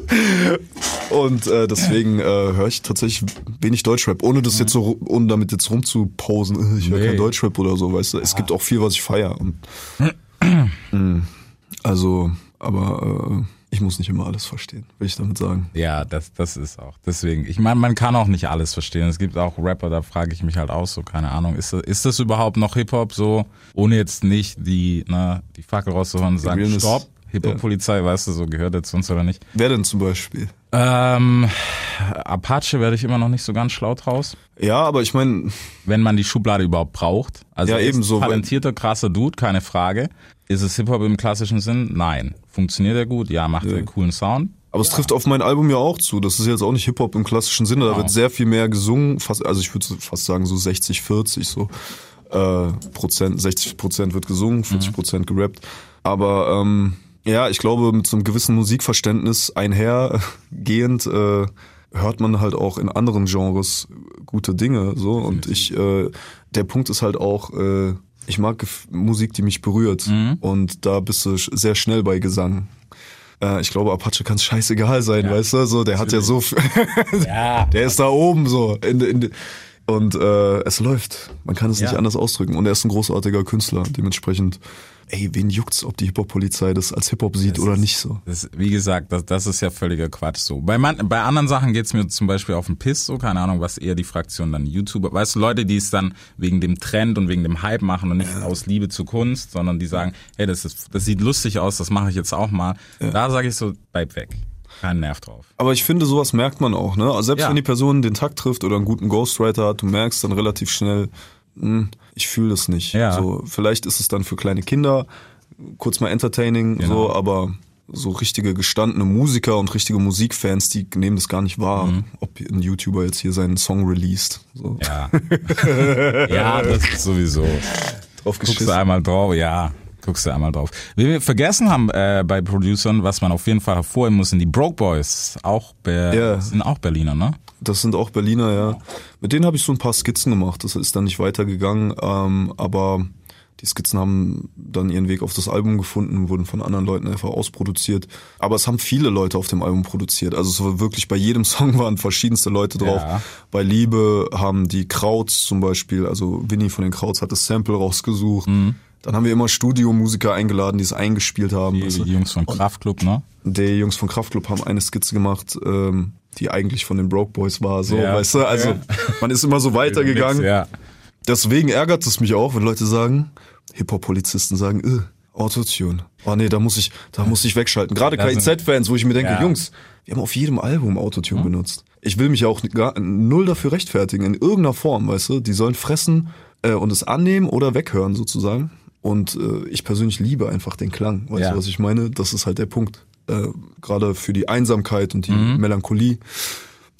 du? Und äh, deswegen äh, höre ich tatsächlich wenig Deutschrap, ohne das jetzt so, ohne damit jetzt rumzuposen. Ich höre Nee. kein Deutschrap oder so, weißt du. Es gibt auch viel, was ich feier. Und Mm. Also, aber äh, ich muss nicht immer alles verstehen, will ich damit sagen. Ja, das, das ist auch. Deswegen, ich meine, man kann auch nicht alles verstehen. Es gibt auch Rapper, da frage ich mich halt auch so, keine Ahnung, ist das, ist das überhaupt noch Hip-Hop so, ohne jetzt nicht die, ne, die Fackel rauszuhauen und sagen, Realness. stopp, Hip-Hop-Polizei, weißt du, so gehört er zu uns oder nicht. Wer denn zum Beispiel? Ähm, Apache werde ich immer noch nicht so ganz schlau draus. Ja, aber ich meine, Wenn man die Schublade überhaupt braucht. Also Ja, er ebenso, Talentierter, krasser Dude, keine Frage. Ist es Hip-Hop im klassischen Sinn? Nein. Funktioniert er gut? Ja. Macht er einen coolen Sound? aber es trifft auf mein Album ja auch zu. Das ist jetzt auch nicht Hip-Hop im klassischen Sinne. Da wird sehr viel mehr gesungen. Fast, also ich würde fast sagen so 60, 40 so. Äh, Prozent, 60 Prozent wird gesungen, 40 Prozent gerappt. Aber ähm, ja, ich glaube, mit so einem gewissen Musikverständnis einhergehend äh, hört man halt auch in anderen Genres gute Dinge. So und ich, äh, der Punkt ist halt auch, äh, ich mag Gef- Musik, die mich berührt. Und da bist du sehr schnell bei Gesang. Äh, ich glaube, Apache kann scheißegal sein, weißt du? So, der hat ja so, viel- Ja. der ist da oben so. In, in, und äh, es läuft. Man kann es Ja. nicht anders ausdrücken. Und er ist ein großartiger Künstler. Dementsprechend, ey, wen juckt's, ob die Hip-Hop-Polizei das als Hip-Hop sieht oder nicht so? Das, wie gesagt, das, das ist ja völliger Quatsch so. Bei, man, bei anderen Sachen geht's mir zum Beispiel auf den Piss, so, keine Ahnung, was eher die Fraktion dann YouTuber. Weißt du, Leute, die es dann wegen dem Trend und wegen dem Hype machen und nicht aus Liebe zur Kunst, sondern die sagen, hey, das, ist, das sieht lustig aus, das mache ich jetzt auch mal. Da sage ich so, bleib weg. Kein Nerv drauf. Aber ich finde, sowas merkt man auch, ne? Also selbst Ja. wenn die Person den Takt trifft oder einen guten Ghostwriter hat, du merkst dann relativ schnell, ich fühle das nicht. Ja. So, vielleicht ist es dann für kleine Kinder kurz mal entertaining, Genau. so, aber so richtige gestandene Musiker und richtige Musikfans, die nehmen das gar nicht wahr, Mhm. ob ein YouTuber jetzt hier seinen Song released. So. Ja. ja, das ist sowieso. Drauf Guckst du einmal drauf, ja. Guckst du einmal drauf. Wie wir vergessen haben äh, bei Producern, was man auf jeden Fall hervorheben muss, sind die Broke Boys. Auch Ber Ja. sind auch Berliner, ne? Das sind auch Berliner, ja. Mit denen habe ich so ein paar Skizzen gemacht. Das ist dann nicht weitergegangen, ähm, aber die Skizzen haben dann ihren Weg auf das Album gefunden, wurden von anderen Leuten einfach ausproduziert. Aber es haben viele Leute auf dem Album produziert. Also es war wirklich bei jedem Song waren verschiedenste Leute drauf. Ja. Bei Liebe haben die Krauts zum Beispiel, also Winnie von den Krauts hat das Sample rausgesucht. Dann haben wir immer Studiomusiker eingeladen, die es eingespielt haben. Die, du? die Jungs von Kraftklub, ne? Die Jungs von Kraftklub haben eine Skizze gemacht, ähm, die eigentlich von den Broke Boys war, so, Ja. weißt du? Also, Ja. man ist immer so weitergegangen. Ja. Deswegen ärgert es mich auch, wenn Leute sagen, Hip-Hop-Polizisten sagen, äh, Autotune. Oh nee, da muss ich, da muss ich wegschalten. Gerade sind- KIZ-Fans, wo ich mir denke, Ja. Jungs, wir haben auf jedem Album Autotune benutzt. Ich will mich ja auch gar, null dafür rechtfertigen, in irgendeiner Form, weißt du? Die sollen fressen äh, und es annehmen oder weghören sozusagen. Und äh, ich persönlich liebe einfach den Klang. Weißt Ja. du, was ich meine? Das ist halt der Punkt. Äh, Gerade für die Einsamkeit und die Mhm. Melancholie,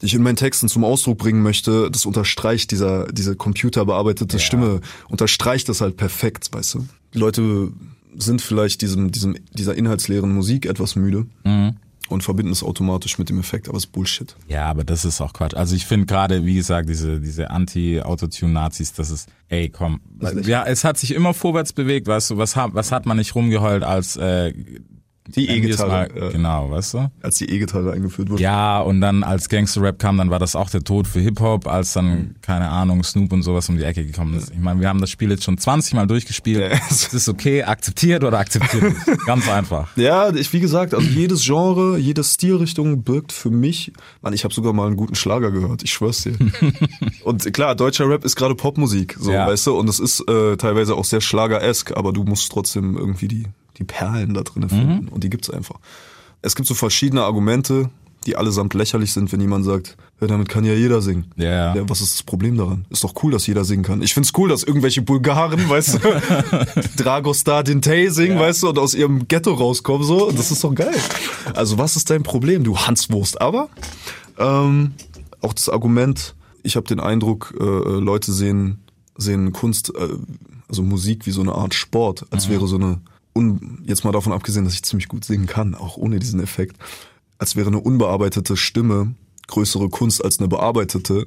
die ich in meinen Texten zum Ausdruck bringen möchte, das unterstreicht dieser, diese computerbearbeitete Stimme, unterstreicht das halt perfekt, weißt du. Die Leute sind vielleicht diesem, diesem, dieser inhaltsleeren Musik etwas müde Mhm. und verbinden es automatisch mit dem Effekt, aber es ist Bullshit. Ja, aber das ist auch Quatsch. Also ich finde gerade, wie gesagt, diese, diese Anti-Autotune-Nazis, das ist, ey, komm. Ja, es hat sich immer vorwärts bewegt, weißt du, was hat, was hat man nicht rumgeheult als, äh, Die E-Gitarre, äh, Genau, weißt du? als die E-Gitarre eingeführt wurde. Ja, und dann als Gangster-Rap kam, dann war das auch der Tod für Hip-Hop, als dann, keine Ahnung, Snoop und sowas um die Ecke gekommen ist. Ich meine, wir haben das Spiel jetzt schon 20 Mal durchgespielt. Ja. Es ist okay, akzeptiert oder akzeptiert nicht. Ganz einfach. Ja, ich, wie gesagt, also jedes Genre, jede Stilrichtung birgt für mich, Mann, ich habe sogar mal einen guten Schlager gehört, ich schwör's dir. und klar, deutscher Rap ist gerade Popmusik, so, Ja. weißt du, und es ist äh, teilweise auch sehr Schlager-esk, aber du musst trotzdem irgendwie die, die Perlen da drin finden und die gibt's einfach. Es gibt so verschiedene Argumente die allesamt lächerlich sind, wenn jemand sagt, ja, damit kann ja jeder singen. Ja. Ja, was ist das Problem daran? Ist doch cool, dass jeder singen kann. Ich find's cool, dass irgendwelche Bulgaren, weißt du, Dragostar Dintei singen, weißt du, und aus ihrem Ghetto rauskommen, so. Das ist doch geil. Also, was ist dein Problem, du Hanswurst? Aber, ähm, auch das Argument, ich habe den Eindruck, äh, Leute sehen, sehen Kunst, äh, also Musik wie so eine Art Sport, als wäre so eine, un, jetzt mal davon abgesehen, dass ich ziemlich gut singen kann, auch ohne diesen Effekt, als wäre eine unbearbeitete Stimme größere Kunst als eine bearbeitete,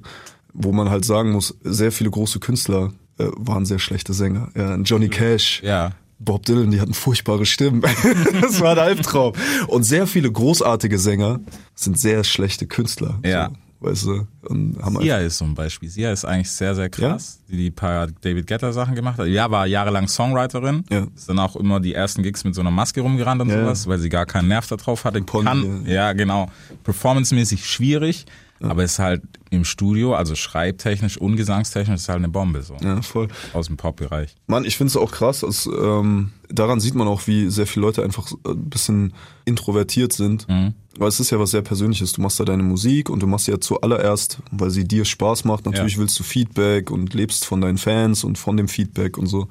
wo man halt sagen muss, sehr viele große Künstler äh, waren sehr schlechte Sänger. Ja, Johnny Cash, Ja. Bob Dylan, die hatten furchtbare Stimmen. das war ein Albtraum. Und sehr viele großartige Sänger sind sehr schlechte Künstler. Ja. So, weißt du, und haben Sia ist so ein Beispiel. Sia ist eigentlich sehr, sehr krass, die die paar David Guetta Sachen gemacht hat. Ja, war jahrelang Songwriterin. Ja. Ist dann auch immer die ersten Gigs mit so einer Maske rumgerannt und Ja. sowas, weil sie gar keinen Nerv darauf hatte. Pony, Kann, ja, genau. Performancemäßig schwierig, aber ist halt im Studio, also schreibtechnisch und gesangstechnisch, ist halt eine Bombe so. ja, voll. Aus dem Pop-Bereich. Mann, ich finde es auch krass. Dass, ähm, daran sieht man auch, wie sehr viele Leute einfach so ein bisschen introvertiert sind. Weil es ist ja was sehr Persönliches. Du machst da deine Musik und du machst sie ja zuallererst, weil sie dir Spaß macht. Natürlich Ja. willst du Feedback und lebst von deinen Fans und von dem Feedback und so.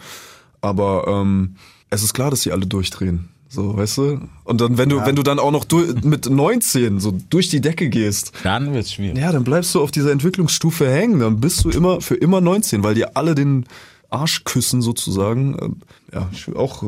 Aber ähm, es ist klar, dass sie alle durchdrehen. So, weißt du? Und dann, wenn du, wenn du dann auch noch mit 19 so durch die Decke gehst, Dann wird's schwierig. ja, dann bleibst du auf dieser Entwicklungsstufe hängen. Dann bist du immer für immer 19, weil dir alle den Arsch küssen sozusagen. Ähm, Ja, auch äh,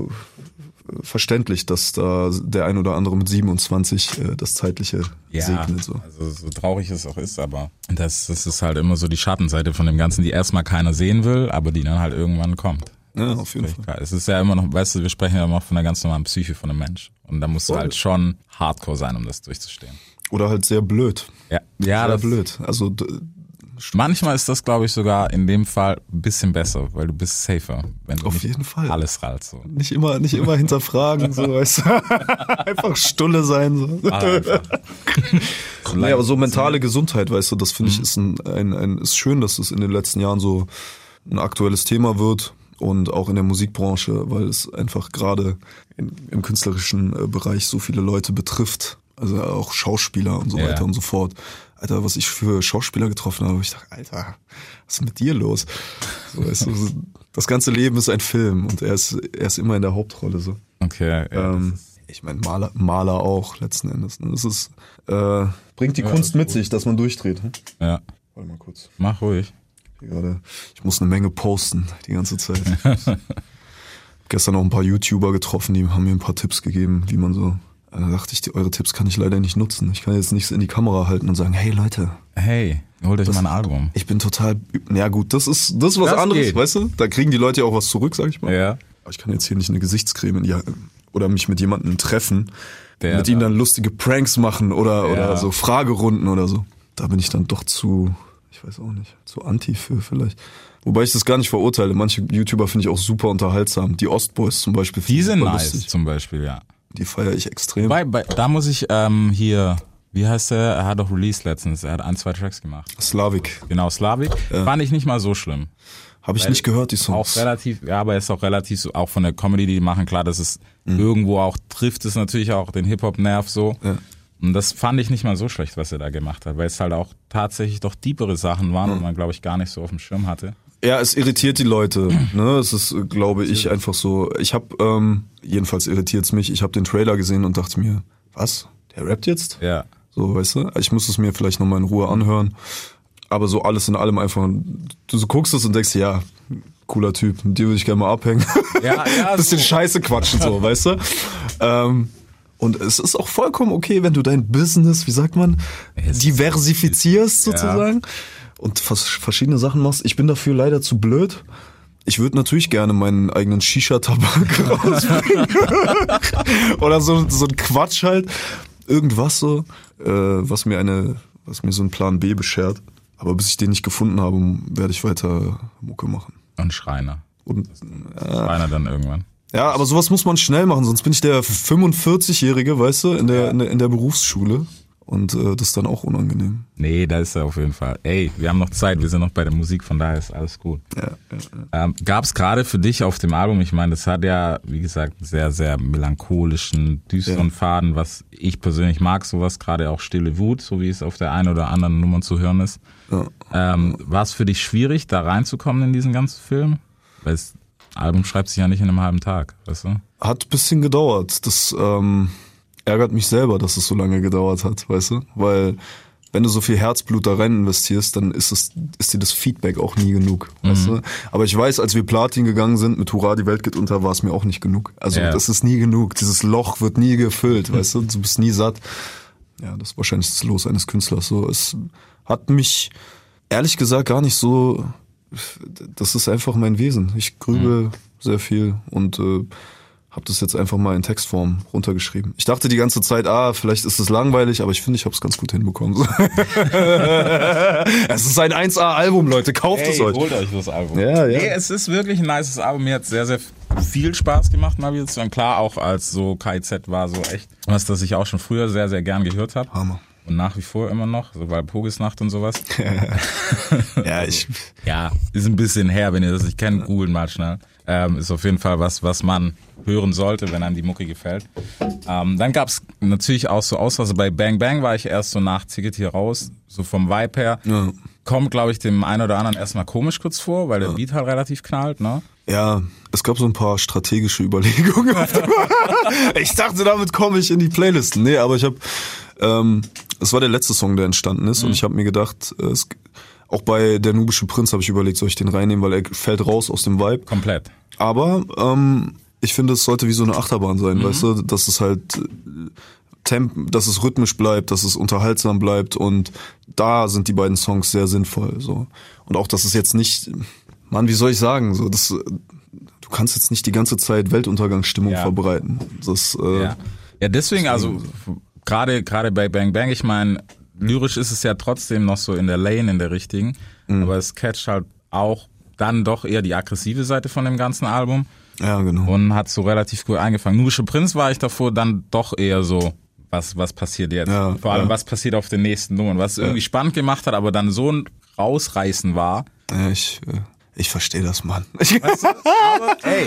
verständlich, dass da der ein oder andere mit 27 äh, das zeitliche Ja, segnet. So. also so traurig es auch ist, aber das, das ist halt immer so die Schattenseite von dem Ganzen, die erstmal keiner sehen will, aber die dann halt irgendwann kommt. Ja, auf jeden Fall. Klar, es ist ja immer noch, weißt du, wir sprechen ja immer von der ganz normalen Psyche von einem Mensch. Und da musst du Voll. halt schon hardcore sein, um das durchzustehen. Oder halt sehr blöd. Ja, ja sehr das, blöd. Also manchmal ist das, glaube ich, sogar in dem Fall ein bisschen besser, weil du bist safer, wenn du Auf jeden Fall. alles rallst. So. nicht immer, nicht immer hinterfragen, so weißt du. Einfach Stulle sein. So. Einfach. Nee, aber so mentale Gesundheit, weißt du, das finde ich ist ein, ein, ein ist schön, dass es in den letzten Jahren so ein aktuelles Thema wird und auch in der Musikbranche, weil es einfach gerade im künstlerischen äh, Bereich so viele Leute betrifft, also auch Schauspieler und so Ja. weiter und so fort. Alter, was ich für Schauspieler getroffen habe, ich dachte, Alter, was ist mit dir los? So, weißt du, das ganze Leben ist ein Film und er ist, er ist immer in der Hauptrolle so. Okay, ja, Ähm, ich meine, Maler, Maler auch letzten Endes. Ne? Das ist, äh, bringt die Kunst mit sich, dass man durchdreht. Hm? ja, Warte mal kurz. mach ruhig. Gerade, ich muss eine Menge posten die ganze Zeit. Gestern noch ein paar YouTuber getroffen, die haben mir ein paar Tipps gegeben, wie man so. Da dachte ich, die, eure Tipps kann ich leider nicht nutzen. Ich kann jetzt nichts in die Kamera halten und sagen, hey Leute, Hey, holt euch mal ein Album. ich bin total. Ja gut, das ist das ist was Das anderes, geht. weißt du? Da kriegen die Leute ja auch was zurück, sag ich mal. Ja. Aber ich kann jetzt hier nicht eine Gesichtscreme in die, oder mich mit jemandem treffen, Der mit ihm da- dann lustige Pranks machen oder, Ja. oder so Fragerunden oder so. Da bin ich dann doch zu, ich weiß auch nicht, zu anti für vielleicht. Wobei ich das gar nicht verurteile. Manche YouTuber finde ich auch super unterhaltsam. Die Ostboys zum Beispiel. Die sind nice, lustig. zum Beispiel, ja. Die feiere ich extrem. Bei, bei, da muss ich ähm, hier, wie heißt der? Er hat doch Release letztens. Er hat ein, zwei Tracks gemacht. Slavik. Genau, Slavik. Fand ich nicht mal so schlimm. Habe ich nicht gehört, die Auch Songs. relativ, ja, aber er ist auch relativ, so- auch von der Comedy, die die machen, klar, dass es irgendwo auch trifft, es natürlich auch den Hip-Hop-Nerv so. Ja. Und das fand ich nicht mal so schlecht, was er da gemacht hat, weil es halt auch tatsächlich doch tiefere Sachen waren und man, glaube ich, gar nicht so auf dem Schirm hatte. Ja, es irritiert die Leute. Ne? Es ist, glaube ich, einfach so. Ich habe, ähm, jedenfalls irritiert's mich. Ich habe den Trailer gesehen und dachte mir, was? Der rappt jetzt? Ja. So, weißt du? Ich muss es mir vielleicht nochmal in Ruhe anhören. Aber so alles in allem einfach, du so guckst es und denkst, ja, cooler Typ, mit dir würde ich gerne mal abhängen. Ja, ja, Bisschen so. Scheiße quatschen, so, weißt du? Ähm, und es ist auch vollkommen okay, wenn du dein Business, wie sagt man, diversifizierst sozusagen und vers verschiedene Sachen machst. Ich bin dafür leider zu blöd. Ich würde natürlich gerne meinen eigenen Shisha-Tabak rausbringen. Oder so, so ein Quatsch halt. Irgendwas so, äh, was mir eine, was mir so einen Plan B beschert. Aber bis ich den nicht gefunden habe, werde ich weiter Mucke machen. Und Schreiner. Und Schreiner dann irgendwann. Ja, aber sowas muss man schnell machen, sonst bin ich der 45-Jährige, weißt du, in der, in der, in der Berufsschule. Und äh, das ist dann auch unangenehm. Nee, da ist er auf jeden Fall. Ey, wir haben noch Zeit, wir sind noch bei der Musik, von daher ist alles gut. Ja, ja, ja. Ähm, Gab es gerade für dich auf dem Album, ich meine, das hat ja, wie gesagt, sehr, sehr melancholischen, düsteren Ja. Faden, was ich persönlich mag, sowas, gerade auch Stille Wut, so wie es auf der einen oder anderen Nummer zu hören ist. Ja. Ähm, War es für dich schwierig, da reinzukommen in diesen ganzen Film? Weil das Album schreibt sich ja nicht in einem halben Tag, weißt du? Hat ein bisschen gedauert. Das ähm, ärgert mich selber, dass es so lange gedauert hat, weißt du? Weil wenn du so viel Herzblut da rein investierst, dann ist es ist dir das Feedback auch nie genug, weißt du? Aber ich weiß, als wir Platin gegangen sind mit Hurra, die Welt geht unter, war es mir auch nicht genug. Also Ja. das ist nie genug. Dieses Loch wird nie gefüllt, weißt du? Du bist nie satt. Ja, das ist wahrscheinlich das Los eines Künstlers. So, es hat mich ehrlich gesagt gar nicht so. Das ist einfach mein Wesen. Ich grübel sehr viel und äh, habe das jetzt einfach mal in Textform runtergeschrieben. Ich dachte die ganze Zeit, ah, vielleicht ist es langweilig, aber ich finde, ich habe es ganz gut hinbekommen. es ist ein 1A-Album, Leute, kauft es euch. holt euch das Album. Ja, ja. Nee, es ist wirklich ein nices Album. Mir hat sehr, sehr viel Spaß gemacht, mal wieder zu hören. Klar, auch als so KIZ war so echt was, das ich auch schon früher sehr, sehr gern gehört habe. Hammer. Und nach wie vor immer noch, so bei Pogesnacht und sowas. Ja, ich. Ja, ist ein bisschen her, wenn ihr das nicht kennt, googeln mal schnell. Ähm, ist auf jeden Fall was, was man hören sollte, wenn einem die Mucke gefällt. Ähm, dann gab's natürlich auch so Auswahl. Also bei Bang Bang war ich erst so nach Ticket hier raus, so vom Vibe her. Ja. Kommt, glaube ich, dem einen oder anderen erstmal komisch kurz vor, weil der Beat halt relativ knallt, ne? Ja, es gab so ein paar strategische Überlegungen. ich dachte, damit komme ich in die Playlisten. Nee, aber ich habe, ähm, es war der letzte Song, der entstanden ist, und ich habe mir gedacht, äh, es, auch bei der nubische Prinz habe ich überlegt, soll ich den reinnehmen, weil er fällt raus aus dem Vibe. Komplett. Aber ähm, ich finde, es sollte wie so eine Achterbahn sein, weißt du, dass es halt äh, Temp, dass es rhythmisch bleibt, dass es unterhaltsam bleibt und da sind die beiden Songs sehr sinnvoll. So und auch, dass es jetzt nicht, Mann, wie soll ich sagen, so das, du kannst jetzt nicht die ganze Zeit Weltuntergangsstimmung Ja. verbreiten. Das, äh, Ja, ja deswegen, also gerade gerade bei Bang Bang, ich meine, lyrisch ist es ja trotzdem noch so in der Lane, in der richtigen, aber es catcht halt auch dann doch eher die aggressive Seite von dem ganzen Album ja, genau. und hat so relativ gut eingefangen. Nubische Prinz war ich davor dann doch eher so, was, was passiert jetzt? Ja, Vor allem, ja. was passiert auf den nächsten Nummern, was irgendwie spannend gemacht hat, aber dann so ein Rausreißen war. Ich, äh, ich verstehe das, Mann. Aber, ey,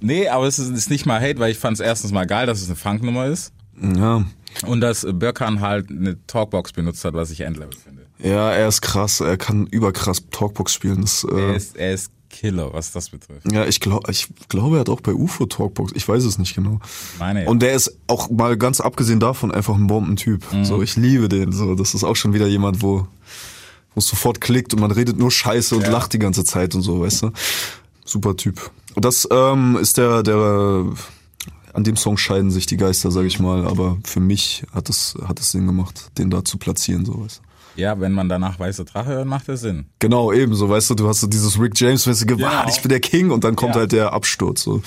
nee, aber es ist, ist nicht mal Hate, weil ich fand es erstens mal geil, dass es eine Funknummer ist. ja. Und dass Birkan halt eine Talkbox benutzt hat, was ich Endlevel finde. ja, er ist krass. Er kann überkrass Talkbox spielen. Das, Er äh, ist, er ist Killer, was das betrifft. ja, ich glaube, ich glaube, er hat auch bei UFO Talkbox. Ich weiß es nicht genau. Meine, Und der ist auch mal ganz abgesehen davon einfach ein Bombentyp. Mhm. So, ich liebe den. So, das ist auch schon wieder jemand, wo wo es sofort klickt und man redet nur Scheiße und Ja. lacht die ganze Zeit und so, weißt du? Super Typ. Und das ähm, ist der der an dem Song scheiden sich die Geister, sag ich mal. Aber für mich hat es hat es Sinn gemacht, den da zu platzieren, so weißt du. ja, wenn man danach Weiße Drache hört, macht das Sinn. Genau, ebenso, weißt du, du hast so dieses Rick James-mäßige, Genau. ich bin der King und dann kommt Ja. halt der Absturz, so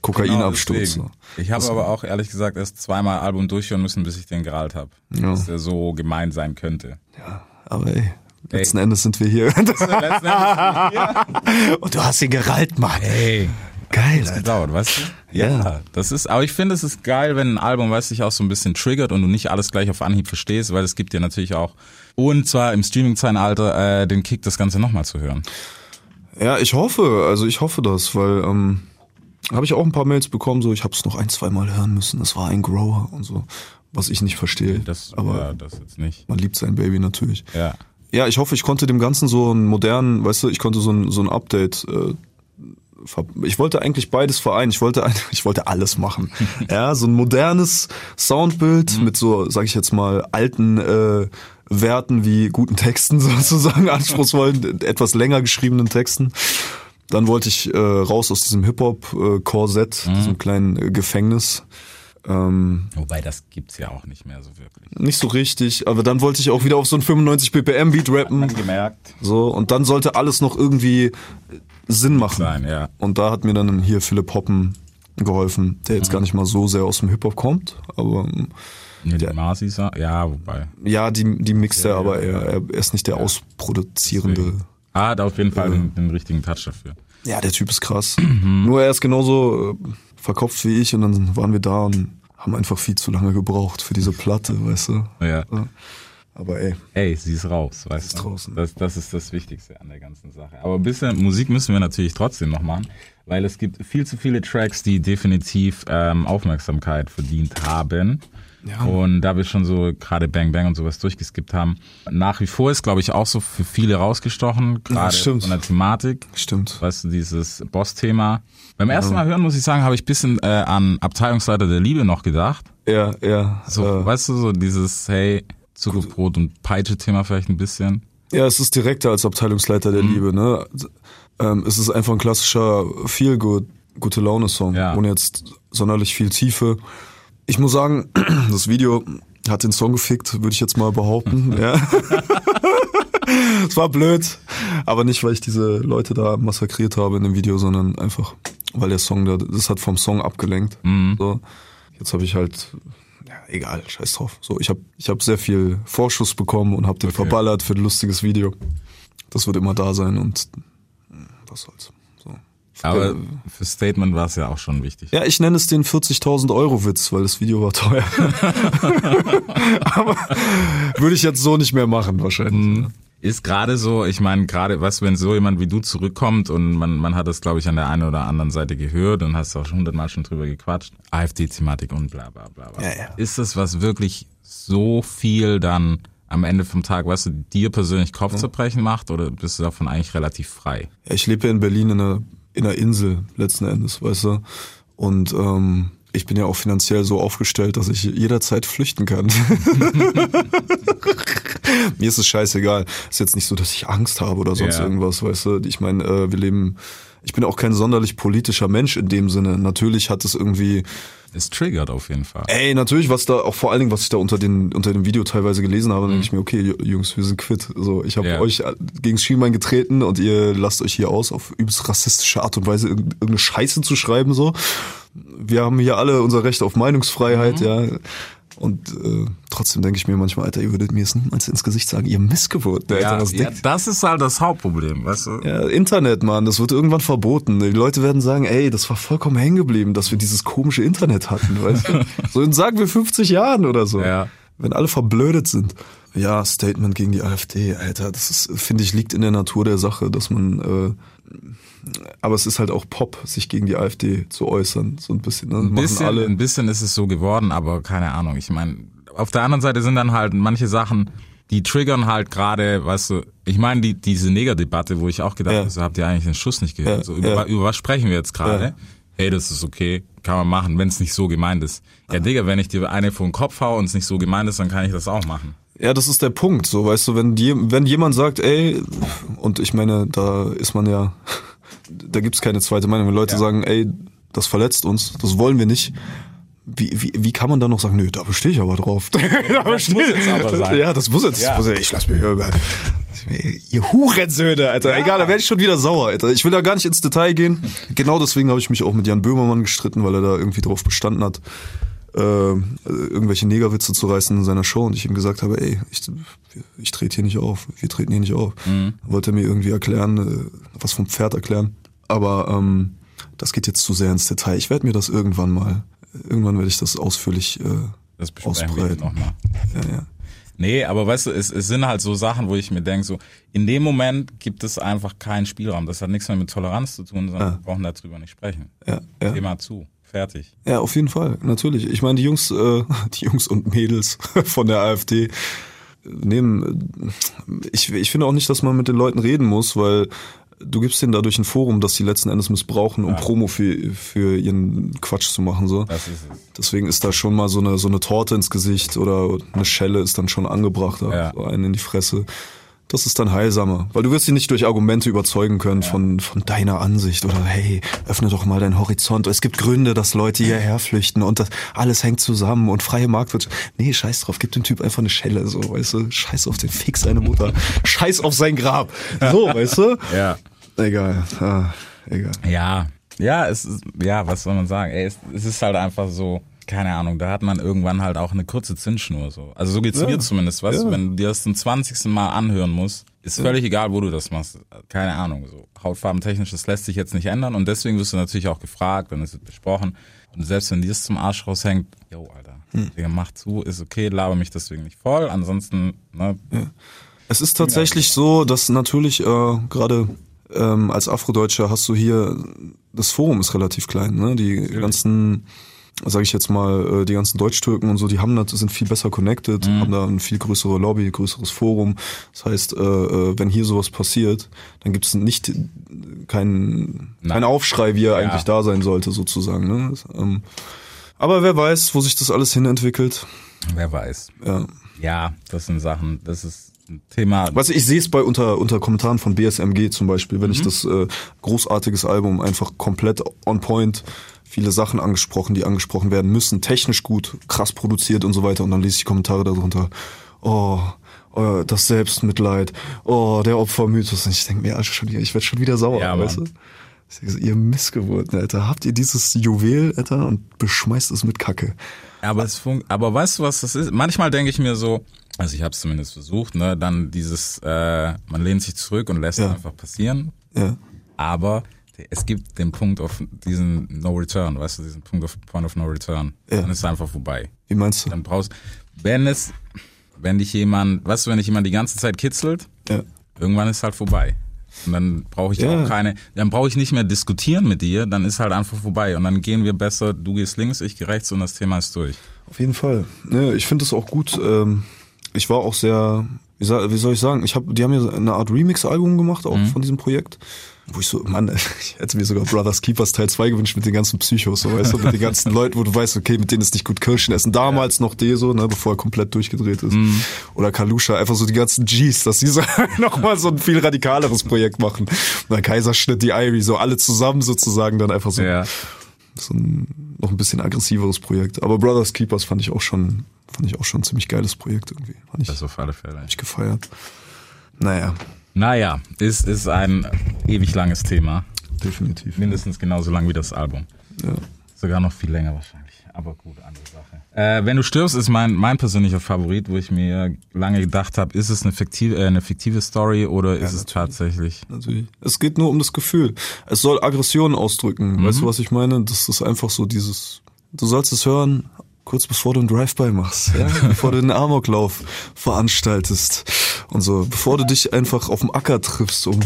Kokainabsturz. Genau, so. Ich habe aber auch ehrlich gesagt erst zweimal Album durchhören müssen, bis ich den geralt habe. Ja. Dass der so gemein sein könnte. Ja, aber ey, letzten Endes sind wir hier. Letzten Endes und du hast ihn gerallt, Mann. Ey, Geil, das gedauert, weißt du? Ja. Das ist, aber ich finde, es ist geil, wenn ein Album, weißt du, dich auch so ein bisschen triggert und du nicht alles gleich auf Anhieb verstehst, weil es gibt dir natürlich auch, und zwar im Streaming-Zeitalter, äh, den Kick, das Ganze nochmal zu hören. Ja, ich hoffe, also ich hoffe das, weil ähm, habe ich auch ein paar Mails bekommen, so ich habe es noch ein, zwei Mal hören müssen. Das war ein Grower und so, was ich nicht verstehe. Das, aber ja, das jetzt nicht. man liebt sein Baby natürlich. Ja. Ja, ich hoffe, ich konnte dem Ganzen so einen modernen, weißt du, ich konnte so ein, so ein Update. Äh, ich wollte eigentlich beides vereinen. Ich wollte, ich wollte alles machen. ja, so ein modernes Soundbild mit so, sag ich jetzt mal, alten äh, Werten wie guten Texten sozusagen, anspruchsvollen, etwas länger geschriebenen Texten. Dann wollte ich äh, raus aus diesem Hip-Hop-Korsett, diesem kleinen äh, Gefängnis. Ähm, Wobei, das gibt's ja auch nicht mehr so wirklich. nicht so richtig, aber dann wollte ich auch wieder auf so ein 95 BPM Beat rappen. gemerkt. So, und dann sollte alles noch irgendwie Sinn machen. Sein, ja. Und da hat mir dann hier Philipp Hoppen geholfen, der jetzt gar nicht mal so sehr aus dem Hip-Hop kommt, aber ähm, Ja, die Marcis, ja, wobei. ja, die, die mixt er, Ja, aber ja, er, er ist nicht der ausproduzierende. Deswegen. Ah, hat auf jeden Fall den, den richtigen Touch dafür. Ja, der Typ ist krass. Nur er ist genauso äh, verkopft wie ich und dann waren wir da und haben einfach viel zu lange gebraucht für diese Platte, weißt du. Ja. Aber ey, Ey, sie ist raus, weißt ist du? draußen. Das, das ist das Wichtigste an der ganzen Sache. Aber ein bisschen Musik müssen wir natürlich trotzdem noch machen, weil es gibt viel zu viele Tracks, die definitiv ähm, Aufmerksamkeit verdient haben. Ja. Und da wir schon so gerade Bang Bang und sowas durchgeskippt haben, nach wie vor ist, glaube ich, auch so für viele rausgestochen, gerade stimmt. von der Thematik. stimmt. Weißt du, dieses Boss-Thema. Beim ersten Mal hören, muss ich sagen, habe ich ein bisschen äh, an Abteilungsleiter der Liebe noch gedacht. Ja, ja. So, äh, weißt du, so dieses, hey, Zuckerbrot und Peitsche-Thema vielleicht ein bisschen. Ja, es ist direkter als Abteilungsleiter Mhm. der Liebe, ne? Ähm, es ist einfach ein klassischer Feel good, gute Laune Song, Ja. ohne jetzt sonderlich viel Tiefe. Ich muss sagen, das Video hat den Song gefickt, würde ich jetzt mal behaupten, ja. Es war blöd, aber nicht, weil ich diese Leute da massakriert habe in dem Video, sondern einfach, weil der Song da, das hat vom Song abgelenkt. Mhm. So. Jetzt habe ich halt, ja, egal, scheiß drauf. So, ich habe ich hab sehr viel Vorschuss bekommen und habe den verballert für ein lustiges Video. Das wird immer da sein und hm, was soll's. So. Aber Äh, für Statement war es ja auch schon wichtig. ja, ich nenne es den 40.000 Euro Witz, weil das Video war teuer. Aber würde ich jetzt so nicht mehr machen wahrscheinlich. Ist gerade so, ich meine, gerade, was, wenn so jemand wie du zurückkommt und man, man hat das, glaube ich, an der einen oder anderen Seite gehört und hast auch hundertmal schon drüber gequatscht, AfD-Thematik und bla bla bla. bla. Ja, ja. Ist das was wirklich so viel dann am Ende vom Tag, weißt du, dir persönlich Kopfzerbrechen macht oder bist du davon eigentlich relativ frei? Ja, ich lebe ja in Berlin in einer, in einer Insel letzten Endes, weißt du. Und ähm, ich bin ja auch finanziell so aufgestellt, dass ich jederzeit flüchten kann. Mir ist es scheißegal. Ist jetzt nicht so, dass ich Angst habe oder sonst Ja. irgendwas, weißt du. Ich meine, äh, wir leben. Ich bin auch kein sonderlich politischer Mensch in dem Sinne. Natürlich hat es irgendwie Es triggert auf jeden Fall. Ey, natürlich, was da auch vor allen Dingen, was ich da unter den unter dem Video teilweise gelesen habe, dann denke ich mir, okay, Ju- Jungs, wir sind quitt. So, ich habe Ja. euch gegen Schienbein getreten und ihr lasst euch hier aus, auf übelst rassistische Art und Weise irg- irgendeine Scheiße zu schreiben. So, wir haben hier alle unser Recht auf Meinungsfreiheit, ja. Und äh, trotzdem denke ich mir manchmal, Alter, ihr würdet mir jetzt niemals ins Gesicht sagen, ihr Missgeburten, Alter, Ja, was ja, denkt das ist halt das Hauptproblem, weißt du? ja, Internet, Mann, das wird irgendwann verboten. Die Leute werden sagen, ey, das war vollkommen hängen geblieben, dass wir dieses komische Internet hatten, weißt du? So in, sagen wir 50 Jahren oder so. Ja. Wenn alle verblödet sind. Ja, Statement gegen die AfD, Alter, das ist, finde ich, liegt in der Natur der Sache, dass man, äh, aber es ist halt auch Pop, sich gegen die AfD zu äußern, so ein bisschen. Ne? Ein bisschen, alle. ein bisschen ist es so geworden, aber keine Ahnung. Ich meine, auf der anderen Seite sind dann halt manche Sachen, die triggern halt gerade, weißt du, ich meine, die, diese Negerdebatte, wo ich auch gedacht Ja. habe, so habt ihr eigentlich den Schuss nicht gehört. Ja, so, über, ja. über was sprechen wir jetzt gerade? Ja. Hey, das ist okay, kann man machen, wenn es nicht so gemeint ist. Ja, Digga, wenn ich dir eine vor den Kopf hau und es nicht so gemeint ist, dann kann ich das auch machen. Ja, das ist der Punkt. So, weißt du, wenn, die, wenn jemand sagt, ey, und ich meine, da ist man ja, da gibt's keine zweite Meinung. Wenn Leute Ja. sagen, ey, das verletzt uns, das wollen wir nicht. Wie, wie, wie kann man dann noch sagen, nö, da bestehe ich aber drauf. da Das muss jetzt aber sein. Ja, das muss jetzt. Ja. Muss, ich lass mich über. Ihr Hurensöhne, Alter. Egal, da werde ich schon wieder sauer, Alter. Ich will da gar nicht ins Detail gehen. Genau deswegen habe ich mich auch mit Jan Böhmermann gestritten, weil er da irgendwie drauf bestanden hat, äh, irgendwelche Negerwitze zu reißen in seiner Show und ich ihm gesagt habe, ey, ich, ich trete hier nicht auf, wir treten hier nicht auf. Wollte er mir irgendwie erklären, äh, was vom Pferd erklären. Aber ähm, das geht jetzt zu sehr ins Detail. Ich werde mir das irgendwann mal, irgendwann werde ich das ausführlich äh, Das ausbreiten. nochmal. Ja, ja. Nee, aber weißt du, es, es sind halt so Sachen, wo ich mir denke, so, in dem Moment gibt es einfach keinen Spielraum. Das hat nichts mehr mit Toleranz zu tun, sondern Ja. wir brauchen darüber nicht sprechen. Ja, ja. Thema zu. Fertig. Ja, auf jeden Fall, natürlich. Ich meine, die Jungs, äh, die Jungs und Mädels von der AfD nehmen. Ich, ich finde auch nicht, dass man mit den Leuten reden muss, weil du gibst denen dadurch ein Forum, das sie letzten Endes missbrauchen, um Promo für, für ihren Quatsch zu machen. So. Das ist es. Deswegen ist da schon mal so eine, so eine Torte ins Gesicht oder eine Schelle ist dann schon angebracht, Ja. so einen in die Fresse. Das ist dann heilsamer, weil du wirst sie nicht durch Argumente überzeugen können von, von deiner Ansicht oder hey, öffne doch mal deinen Horizont. Es gibt Gründe, dass Leute hierher flüchten und das alles hängt zusammen und freie Marktwirtschaft. Nee, scheiß drauf, gib dem Typ einfach eine Schelle, so, weißt du, scheiß auf den Fix seine Mutter, scheiß auf sein Grab. So, weißt du? Ja. Egal, ah, egal. Ja. Ja, es ist, ja, was soll man sagen? Ey, es, es ist halt einfach so, keine Ahnung, da hat man irgendwann halt auch eine kurze Zündschnur so. Also so geht's Ja. mir zumindest, weißt Ja. du, wenn du dir das zum 20. Mal anhören musst, Ist völlig egal, wo du das machst. Keine Ahnung. So Hautfarbentechnisch, das lässt sich jetzt nicht ändern und deswegen wirst du natürlich auch gefragt und es wird besprochen. Und selbst wenn dir das zum Arsch raushängt, yo, Alter, Digga, mach zu, ist okay, laber mich deswegen nicht voll. Ansonsten, ne, Es ist tatsächlich so, dass natürlich äh, gerade ähm, als Afrodeutscher hast du hier, das Forum ist relativ klein, ne? Die ganzen, sage ich jetzt mal, äh, die ganzen Deutschtürken und so, die haben das, sind viel besser connected, haben da ein viel größere Lobby, größeres Forum. Das heißt, äh, äh, wenn hier sowas passiert, dann gibt es nicht keinen kein Aufschrei, wie er eigentlich da sein sollte, sozusagen. Ne? Ähm, aber wer weiß, wo sich das alles hin entwickelt. wer weiß. Ja. Ja, das sind Sachen, das ist ein Thema. Du, ich sehe es bei unter, unter Kommentaren von BSMG zum Beispiel, wenn ich das äh, großartiges Album einfach komplett on point, viele Sachen angesprochen, die angesprochen werden müssen, technisch gut, krass produziert und so weiter und dann lese ich Kommentare darunter, oh, oh das Selbstmitleid, oh, der Opfermythos und ich denke mir, Alter, schon wieder, ich werde schon wieder sauer, Ja, weißt du? So, ihr Missgeburten, Alter, habt ihr dieses Juwel, Alter, und beschmeißt es mit Kacke. Aber es fun aber weißt du, was das ist? Manchmal denke ich mir so, also ich habe es zumindest versucht, ne, dann dieses, äh, man lehnt sich zurück und lässt Ja. einfach passieren. Ja. Aber es gibt den Punkt auf diesen No Return, weißt du, diesen Punkt auf Point of No Return. Ja. Dann ist es einfach vorbei. Wie meinst du? Dann brauchst, wenn es, wenn dich jemand, weißt du, wenn dich jemand die ganze Zeit kitzelt, Ja. irgendwann ist halt vorbei. Und dann brauche ich Ja. auch keine, dann brauche ich nicht mehr diskutieren mit dir, dann ist halt einfach vorbei. Und dann gehen wir besser, du gehst links, ich gehe rechts und das Thema ist durch. Auf jeden Fall. Ne, ich finde es auch gut. Ähm, ich war auch sehr, wie, soll ich sagen, ich habe, die haben ja eine Art Remix-Album gemacht, auch von diesem Projekt. Wo ich so, Mann, ich hätte mir sogar Brothers Keepers Teil 2 gewünscht mit den ganzen Psychos, so weißt du, mit den ganzen Leuten, wo du weißt, okay, mit denen ist nicht gut Kirschen essen. Damals noch Deso, ne, bevor er komplett durchgedreht ist. Oder Kalusha, einfach so die ganzen Gs, dass die so nochmal so ein viel radikaleres Projekt machen. Und dann Kaiserschnitt, die Irie, so alle zusammen sozusagen dann einfach so so ein noch ein bisschen aggressiveres Projekt. Aber Brothers Keepers fand ich auch schon, fand ich auch schon ein ziemlich geiles Projekt irgendwie. Fand ich, Das auf alle Fälle. hab ich gefeiert. Naja, Naja, ist, ist ein ewig langes Thema. definitiv. Mindestens genauso lang wie das Album. Ja. Sogar noch viel länger wahrscheinlich. Aber gut, andere Sache. Äh, Wenn du stirbst, ist mein, mein persönlicher Favorit, wo ich mir lange gedacht habe, ist es eine fiktive, äh, eine fiktive Story oder ist es tatsächlich. Natürlich. Es geht nur um das Gefühl. Es soll Aggression ausdrücken. Weißt du, was ich meine? Das ist einfach so dieses, du sollst es hören, kurz bevor du einen Drive-By machst, ja? bevor du einen Amoklauf veranstaltest und so, bevor du dich einfach auf dem Acker triffst, um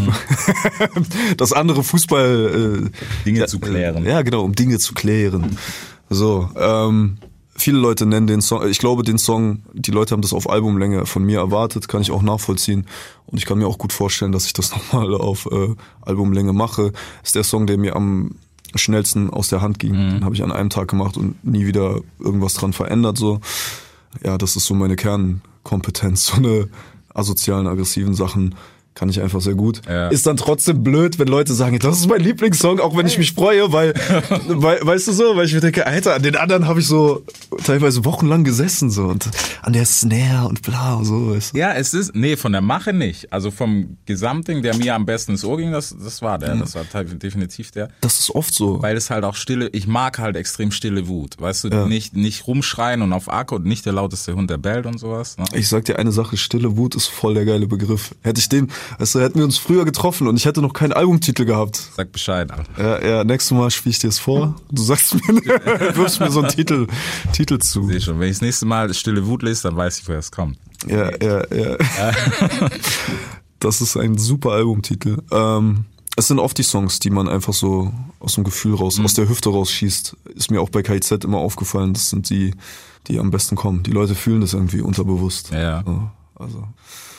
das andere Fußball äh, Dinge ja, zu klären. Ja, genau, um Dinge zu klären. So, ähm, viele Leute nennen den Song, ich glaube den Song, die Leute haben das auf Albumlänge von mir erwartet, kann ich auch nachvollziehen. Und ich kann mir auch gut vorstellen, dass ich das nochmal auf äh, Albumlänge mache. Ist der Song, der mir am schnellsten aus der Hand ging. Den habe ich an einem Tag gemacht und nie wieder irgendwas dran verändert. So, ja, das ist so meine Kernkompetenz. So eine asozialen, aggressiven Sachen kann ich einfach sehr gut. Ja. Ist dann trotzdem blöd, wenn Leute sagen, das ist mein Lieblingssong, auch wenn ich mich freue, weil, weil weißt du so, weil ich mir denke, Alter, an den anderen habe ich so teilweise wochenlang gesessen so und an der Snare und bla und so. Weißt du? Ja, es ist, nee, von der Mache nicht. Also vom Gesamtding, der mir am besten ins Ohr ging, das, das war der. Das war definitiv der. Das ist oft so. Weil es halt auch stille, ich mag halt extrem stille Wut. Weißt du, nicht, nicht rumschreien und auf Akku und nicht der lauteste Hund, der bellt und sowas. Ne? Ich sag dir eine Sache, stille Wut ist voll der geile Begriff. Hätte ich den, also hätten wir uns früher getroffen und ich hätte noch keinen Albumtitel gehabt. Sag Bescheid. Ja, ja, nächstes Mal spiele ich dir das vor. Du sagst mir, wirfst mir so einen Titel, Titel zu. Seh schon. Wenn ich das nächste Mal stille Wut lese, dann weiß ich, woher es kommt. Ja, ja, ja. Das ist ein super Albumtitel. Ähm, es sind oft die Songs, die man einfach so aus dem Gefühl raus, aus der Hüfte rausschießt. Ist mir auch bei KIZ immer aufgefallen. Das sind die, die am besten kommen. Die Leute fühlen das irgendwie unterbewusst. Ja. So, also.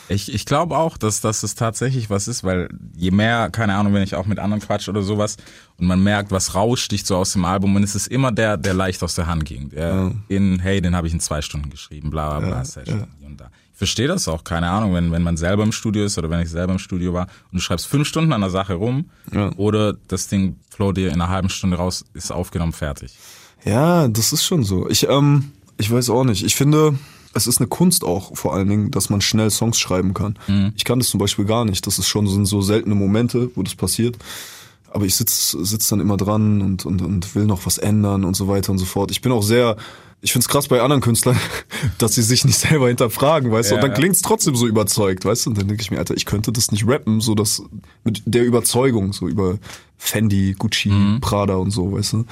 Ich, ich glaube auch, dass, dass es tatsächlich was ist, weil je mehr, keine Ahnung, wenn ich auch mit anderen quatsch oder sowas und man merkt, was raussticht so aus dem Album und es ist immer der, der leicht aus der Hand ging. Der in, hey, den habe ich in zwei Stunden geschrieben, bla bla bla, Session hier und da. Ich verstehe das auch, keine Ahnung, wenn, wenn man selber im Studio ist oder wenn ich selber im Studio war und du schreibst fünf Stunden an der Sache rum Ja. oder das Ding flow dir in einer halben Stunde raus, ist aufgenommen, fertig. Ja, das ist schon so. Ich, ähm, ich weiß auch nicht. Ich finde, es ist eine Kunst auch vor allen Dingen, dass man schnell Songs schreiben kann. Ich kann das zum Beispiel gar nicht. Das ist schon sind so seltene Momente, wo das passiert. aber ich sitz, sitz dann immer dran und, und, und will noch was ändern und so weiter und so fort. Ich bin auch sehr, ich find's krass bei anderen Künstlern, dass sie sich nicht selber hinterfragen, weißt du, und dann Ja. klingt's trotzdem so überzeugt, weißt du, und dann denke ich mir, Alter, ich könnte das nicht rappen, so dass mit der Überzeugung, so über Fendi, Gucci, Mhm. Prada und so, weißt du.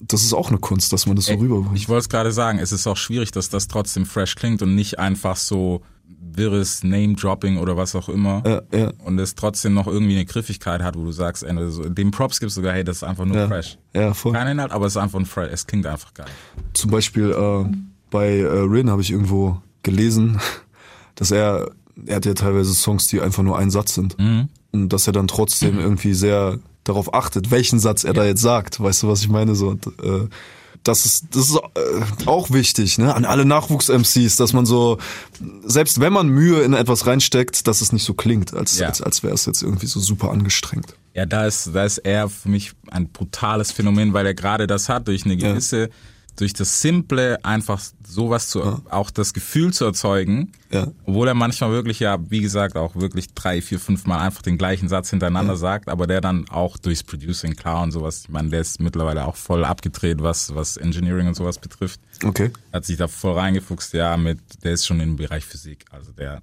Das ist auch eine Kunst, dass man das so rüberbringt. Ich wollte es gerade sagen, es ist auch schwierig, dass das trotzdem fresh klingt und nicht einfach so wirres Name-Dropping oder was auch immer. Ja, ja. Und es trotzdem noch irgendwie eine Griffigkeit hat, wo du sagst, ey, so, dem Props gibst du sogar, hey, das ist einfach nur Ja, fresh. ja voll. Kein Inhalt, aber es ist einfach ein fresh, es klingt einfach geil. Zum Beispiel äh, bei äh, Rin habe ich irgendwo gelesen, dass er, er hat ja teilweise Songs, die einfach nur ein Satz sind. Und dass er dann trotzdem irgendwie sehr darauf achtet, welchen Satz er da jetzt sagt. Weißt du, was ich meine? So, und, äh, das ist, das ist äh, auch wichtig, ne? An alle Nachwuchs-MCs, dass man so, selbst wenn man Mühe in etwas reinsteckt, dass es nicht so klingt, als, Ja. als, als wäre es jetzt irgendwie so super angestrengt. Ja, da ist, da ist er für mich ein brutales Phänomen, weil er gerade das hat, durch eine gewisse, durch das Simple einfach sowas zu, auch das Gefühl zu erzeugen, Ja. obwohl er manchmal wirklich ja, wie gesagt, auch wirklich drei, vier, fünf Mal einfach den gleichen Satz hintereinander sagt, aber der dann auch durchs Producing klar und sowas, ich meine, der ist mittlerweile auch voll abgedreht, was, was Engineering und sowas betrifft. Okay. Hat sich da voll reingefuchst, ja, mit, der ist schon im Bereich Physik, also der,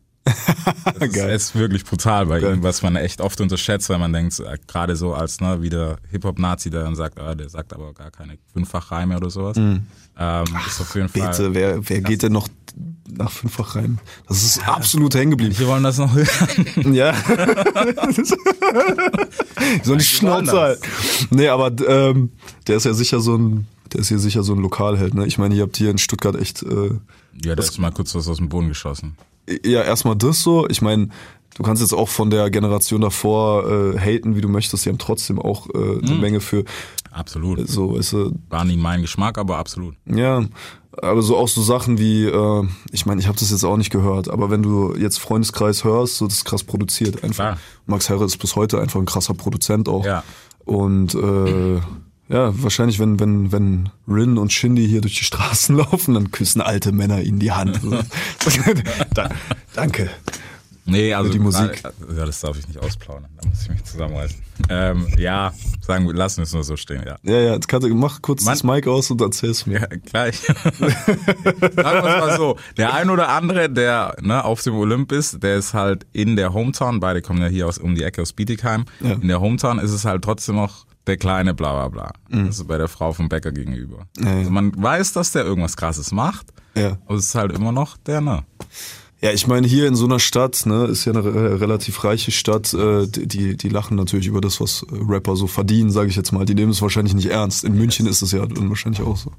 das ist, Geil. ist wirklich brutal bei Geil. ihm, was man echt oft unterschätzt, weil man denkt, äh, gerade so als ne, wieder Hip-Hop-Nazi, der dann sagt, ah, der sagt aber gar keine Fünffachreime oder sowas. Ähm, ist auf jeden Fall. Mhm. Bitte, wer, wer geht denn noch nach fünffach rein? Das ist absolut hängen geblieben. Wir wollen das noch hören. Ja. so die Schnauze halt. Nee, aber ähm, der ist ja sicher so ein, der ist hier sicher so ein Lokalheld, ne? Ich meine, ihr habt hier in Stuttgart echt, äh, Ja, das ist mal kurz was aus dem Boden geschossen. Ja, erstmal das so. Ich meine, du kannst jetzt auch von der Generation davor äh, haten, wie du möchtest. Die haben trotzdem auch äh, eine Menge für Absolut. so, weißt du, War nie mein Geschmack, aber absolut. Ja, aber so auch so Sachen wie, äh, ich meine, ich habe das jetzt auch nicht gehört, aber wenn du jetzt Freundeskreis hörst, so das ist krass produziert einfach. Klar. Max Herre ist bis heute einfach ein krasser Produzent auch. Ja. Und äh, ja, wahrscheinlich, wenn, wenn, wenn Rin und Shindy hier durch die Straßen laufen, dann küssen alte Männer ihnen die Hand. Da, danke. Nee, also die Musik. Ja, das darf ich nicht ausplaudern. Da muss ich mich zusammenreißen. Ähm, ja, sagen wir, lassen wir es nur so stehen, ja. Ja, ja, jetzt kannst du, mach kurz Mann. das Mic aus und erzähl's mir. Ja, gleich. Sagen wir es mal so. Der ein oder andere, der ne, auf dem Olymp ist, der ist halt in der Hometown, beide kommen ja hier aus um die Ecke aus Bietigheim. Ja. In der Hometown ist es halt trotzdem noch der kleine bla bla bla. Das ist bei der Frau vom Bäcker gegenüber. Mhm. Ja, ja. Also man weiß, dass der irgendwas krasses macht, Ja. aber es ist halt immer noch der, ne? Ja, ich meine, hier in so einer Stadt, ne, ist ja eine re- relativ reiche Stadt, äh, die, die lachen natürlich über das, was äh, Rapper so verdienen, sage ich jetzt mal. Die nehmen es wahrscheinlich nicht ernst. In München ist es ja wahrscheinlich auch so.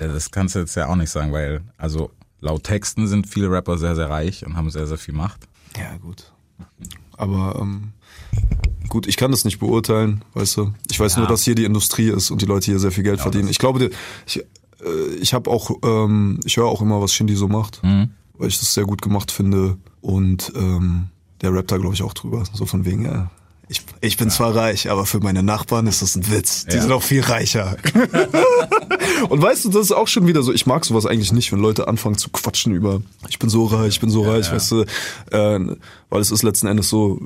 Ja, Das kannst du jetzt ja auch nicht sagen, weil, also laut Texten sind viele Rapper sehr, sehr reich und haben sehr, sehr viel Macht. Ja, gut. Aber ähm, gut, ich kann das nicht beurteilen, weißt du. Ich weiß nur, dass hier die Industrie ist und die Leute hier sehr viel Geld verdienen. Ich glaube, ich, äh, ich habe auch, ähm, ich höre auch immer, was Shindy so macht, weil ich das sehr gut gemacht finde. Und ähm, der rappt da, glaube ich, auch drüber. So von wegen, ja. Ich, ich bin zwar reich, aber für meine Nachbarn ist das ein Witz. Die Ja. sind auch viel reicher. Und weißt du, das ist auch schon wieder so, ich mag sowas eigentlich nicht, wenn Leute anfangen zu quatschen über, ich bin so reich, ich bin so reich, ja. weißt du, äh, weil es ist letzten Endes so,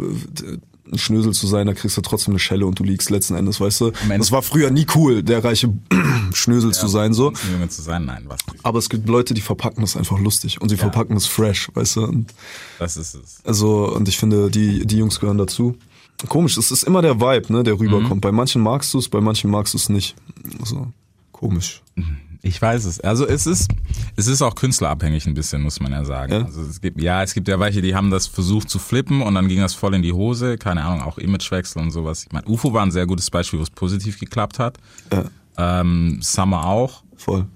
ein Schnösel zu sein, da kriegst du trotzdem eine Schelle und du liegst letzten Endes, weißt du. Das war früher nie cool, der reiche Schnösel zu sein, so. Junge zu sein, nein, was. Aber es gibt Leute, die verpacken das einfach lustig und sie verpacken es fresh, weißt du. Und Das ist es. also, und ich finde, die, die Jungs gehören dazu. Komisch, es ist immer der Vibe, ne, der rüberkommt. Bei manchen magst du es, bei manchen magst du es nicht. Also, komisch. Ich weiß es. Also es ist, es ist auch künstlerabhängig ein bisschen, muss man ja sagen. Ja? Also es gibt, ja, es gibt ja welche, die haben das versucht zu flippen und dann ging das voll in die Hose. Keine Ahnung, auch Imagewechsel und sowas. Ich meine, UFO war ein sehr gutes Beispiel, wo es positiv geklappt hat. Ja, Ähm, Summer auch. voll.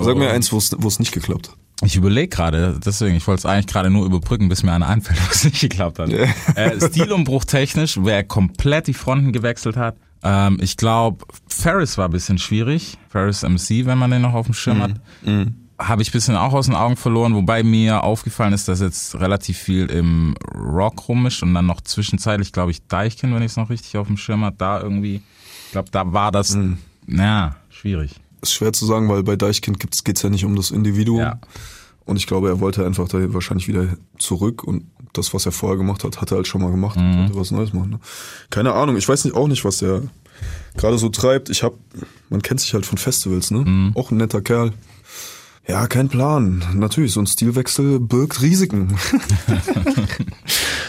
Sag mir eins, wo es nicht geklappt hat. Ich überlege gerade, deswegen, ich wollte es eigentlich gerade nur überbrücken, bis mir einer einfällt, was nicht geklappt hat. äh, Stilumbruch technisch, wer komplett die Fronten gewechselt hat. Ähm, ich glaube, Ferris war ein bisschen schwierig. Ferris MC, wenn man den noch auf dem Schirm hat. Habe ich ein bisschen auch aus den Augen verloren, wobei mir aufgefallen ist, dass jetzt relativ viel im Rock rummischt und dann noch zwischenzeitlich, glaube ich, Deichkind, wenn ich es noch richtig auf dem Schirm hat, da irgendwie, ich glaube, da war das, na, schwierig. Ist schwer zu sagen, weil bei Deichkind geht es ja nicht um das Individuum. Ja. Und ich glaube, er wollte einfach da wahrscheinlich wieder zurück und das, was er vorher gemacht hat, hat er halt schon mal gemacht und wollte was Neues machen. Ne? Keine Ahnung, ich weiß nicht auch nicht, was er gerade so treibt. Ich hab, man kennt sich halt von Festivals, ne? Auch ein netter Kerl. Ja, kein Plan. Natürlich, so ein Stilwechsel birgt Risiken.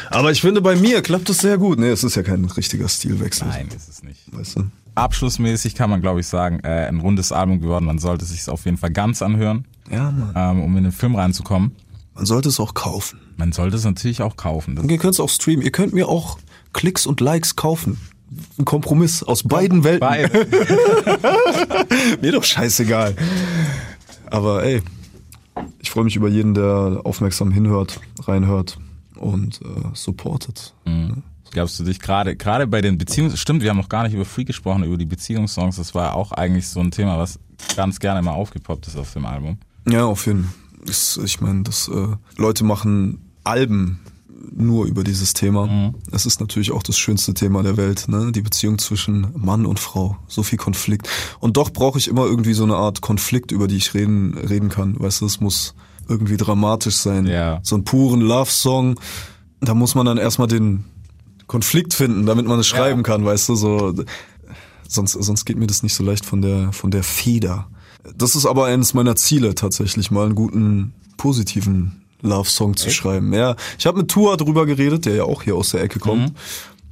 Aber ich finde, bei mir klappt das sehr gut. Nee, es ist ja kein richtiger Stilwechsel. Nein, ist es nicht. Weißt du? Abschlussmäßig kann man, glaube ich, sagen, äh, ein rundes Album geworden. Man sollte sich auf jeden Fall ganz anhören, Ja, Mann. ähm, um in den Film reinzukommen. Man sollte es auch kaufen. Man sollte es natürlich auch kaufen. Und ihr könnt es auch streamen. Ihr könnt mir auch Klicks und Likes kaufen. Ein Kompromiss aus beiden Welten. Beide. Mir doch scheißegal. Aber ey, ich freue mich über jeden, der aufmerksam hinhört, reinhört und äh, supportet. Glaubst du dich gerade, gerade bei den Beziehungs, stimmt, wir haben noch gar nicht über Freak gesprochen, über die Beziehungssongs. Das war auch eigentlich so ein Thema, was ganz gerne mal aufgepoppt ist auf dem Album. Ja, auf jeden Fall. Ist- Ich meine, dass äh, Leute machen Alben nur über dieses Thema. Es ist natürlich auch das schönste Thema der Welt, ne? Die Beziehung zwischen Mann und Frau. So viel Konflikt. Und doch brauche ich immer irgendwie so eine Art Konflikt, über die ich reden, reden kann. Weißt du, es muss irgendwie dramatisch sein. Ja. So einen puren Love-Song. Da muss man dann erstmal den Konflikt finden, damit man es schreiben kann, weißt du, so. Sonst, sonst geht mir das nicht so leicht von der, von der Feder. Das ist aber eines meiner Ziele tatsächlich, mal einen guten, positiven Love-Song zu schreiben. Ja, ich habe mit Tua drüber geredet, der ja auch hier aus der Ecke kommt,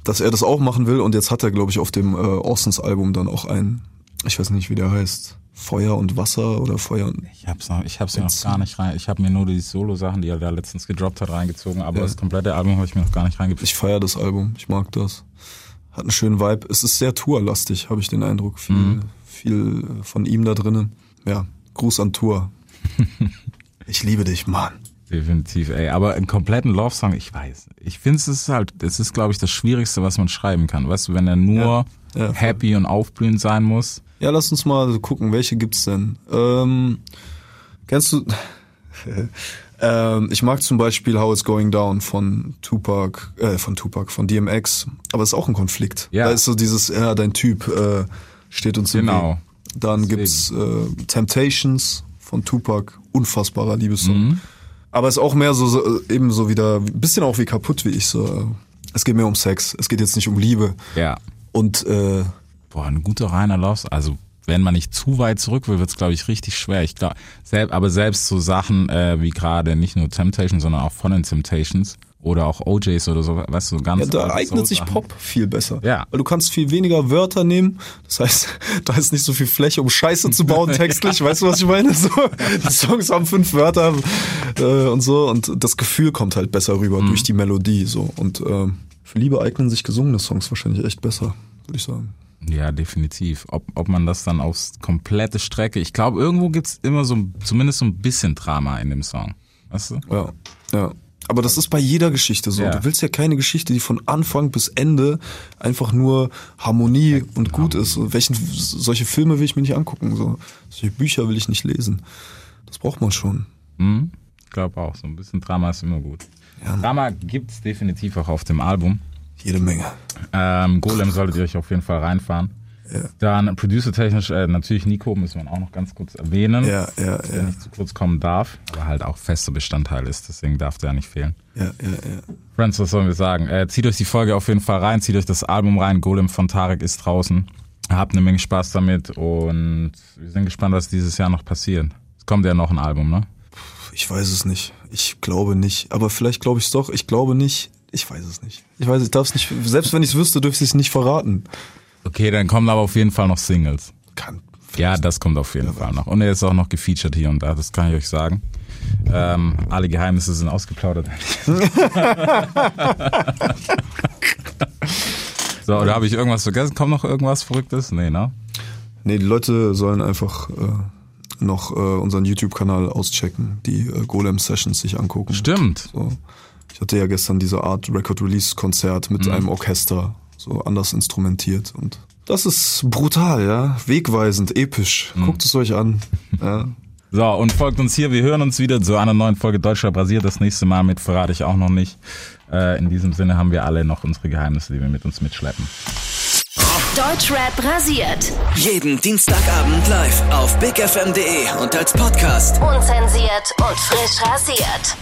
dass er das auch machen will und jetzt hat er, glaube ich, auf dem äh, Orsons-Album dann auch einen, ich weiß nicht, wie der heißt, Feuer und Wasser oder Feuer und Ich hab's noch, ich hab's mir noch gar nicht rein. Ich habe mir nur die Solo-Sachen, die er da letztens gedroppt hat, reingezogen, aber Ja. das komplette Album habe ich mir noch gar nicht reingezogen. Ich feiere das Album, ich mag das. Hat einen schönen Vibe. Es ist sehr Tour-lastig, habe ich den Eindruck. Viel, viel von ihm da drinnen. Ja, Gruß an Tour. ich liebe dich, Mann. Definitiv, ey. Aber einen kompletten Love-Song, ich weiß. Ich finde, es ist halt, es ist, glaube ich, das Schwierigste, was man schreiben kann. Weißt du, wenn er nur Ja, voll. happy und aufblühend sein muss. Ja, lass uns mal gucken, welche gibt's denn? Ähm, kennst du? ähm, ich mag zum Beispiel How It's Going Down von Tupac, äh, von Tupac, von DMX. Aber es ist auch ein Konflikt. Ja. Da ist so dieses, ja, dein Typ äh, steht uns im Genau. Weg. Dann Deswegen. gibt's äh, Temptations von Tupac, unfassbarer Liebessong. Mhm. Aber ist auch mehr so, so eben so wieder, ein bisschen auch wie kaputt wie ich so. äh, Es geht mehr um Sex. Es geht jetzt nicht um Liebe. Ja. Und äh, Boah, ein guter reiner Love, also wenn man nicht zu weit zurück will, wird's glaube ich richtig schwer. Ich glaube, selbst, aber selbst so Sachen äh, wie gerade nicht nur Temptations, sondern auch von den Temptations oder auch OJs oder so, weißt du, ganz Ja, da eignet sich. Pop viel besser. Ja. Weil du kannst viel weniger Wörter nehmen. Das heißt, da ist nicht so viel Fläche, um Scheiße zu bauen textlich. Weißt du, was ich meine? So, die Songs haben fünf Wörter äh, und so. Und das Gefühl kommt halt besser rüber durch die Melodie. So. Und ähm, für Liebe eignen sich gesungene Songs wahrscheinlich echt besser, würde ich sagen. Ja, definitiv. Ob, ob man das dann aufs komplette Strecke, ich glaube, irgendwo gibt's immer so, zumindest so ein bisschen Drama in dem Song. Weißt du? Ja, ja. Aber das ist bei jeder Geschichte so. Ja. Du willst ja keine Geschichte, die von Anfang bis Ende einfach nur Harmonie und gut ist. So, welchen, solche Filme will ich mir nicht angucken. So. Solche Bücher will ich nicht lesen. Das braucht man schon. Hm? Ich glaube auch, so ein bisschen Drama ist immer gut. Drama gibt's definitiv auch auf dem Album. Jede Menge. Ähm, Golem solltet ihr euch auf jeden Fall reinfahren. Ja. Dann producer-technisch äh, natürlich Nico, müssen wir auch noch ganz kurz erwähnen. Ja, ja, Der ja. nicht zu kurz kommen darf, aber halt auch fester Bestandteil ist, deswegen darf der nicht fehlen. Ja, ja, ja. Friends, was sollen wir sagen? Äh, zieht euch die Folge auf jeden Fall rein, zieht euch das Album rein. Golem von Tarek ist draußen. Habt eine Menge Spaß damit und wir sind gespannt, was dieses Jahr noch passiert. Es kommt ja noch ein Album, ne? Ich weiß es nicht. Ich glaube nicht. Aber vielleicht glaube ich es doch. Ich glaube nicht. Ich weiß es nicht. Ich weiß, ich darf es nicht. Selbst wenn ich es wüsste, dürfte ich es nicht verraten. Okay, dann kommen aber auf jeden Fall noch Singles. Kann. Ja, das kommt auf jeden Fall noch. Und er ist auch noch gefeatured hier und da, das kann ich euch sagen. Ähm, alle Geheimnisse sind ausgeplaudert. so, oder habe ich irgendwas vergessen? Kommt noch irgendwas Verrücktes? Nee, ne? Nee, die Leute sollen einfach äh, noch äh, unseren YouTube-Kanal auschecken, die äh, Golem-Sessions sich angucken. Stimmt. So. Ich hatte ja gestern diese Art Record-Release-Konzert mit einem Orchester, so anders instrumentiert. Und das ist brutal, ja. Wegweisend, episch. Guckt es euch an. Ja. So, und folgt uns hier. Wir hören uns wieder zu einer neuen Folge Deutscher Brasier. Das nächste Mal mit verrate ich auch noch nicht. Äh, in diesem Sinne haben wir alle noch unsere Geheimnisse, die wir mit uns mitschleppen. Deutschrap rasiert. Jeden Dienstagabend live auf bigfm.de und als Podcast. Unzensiert und frisch rasiert.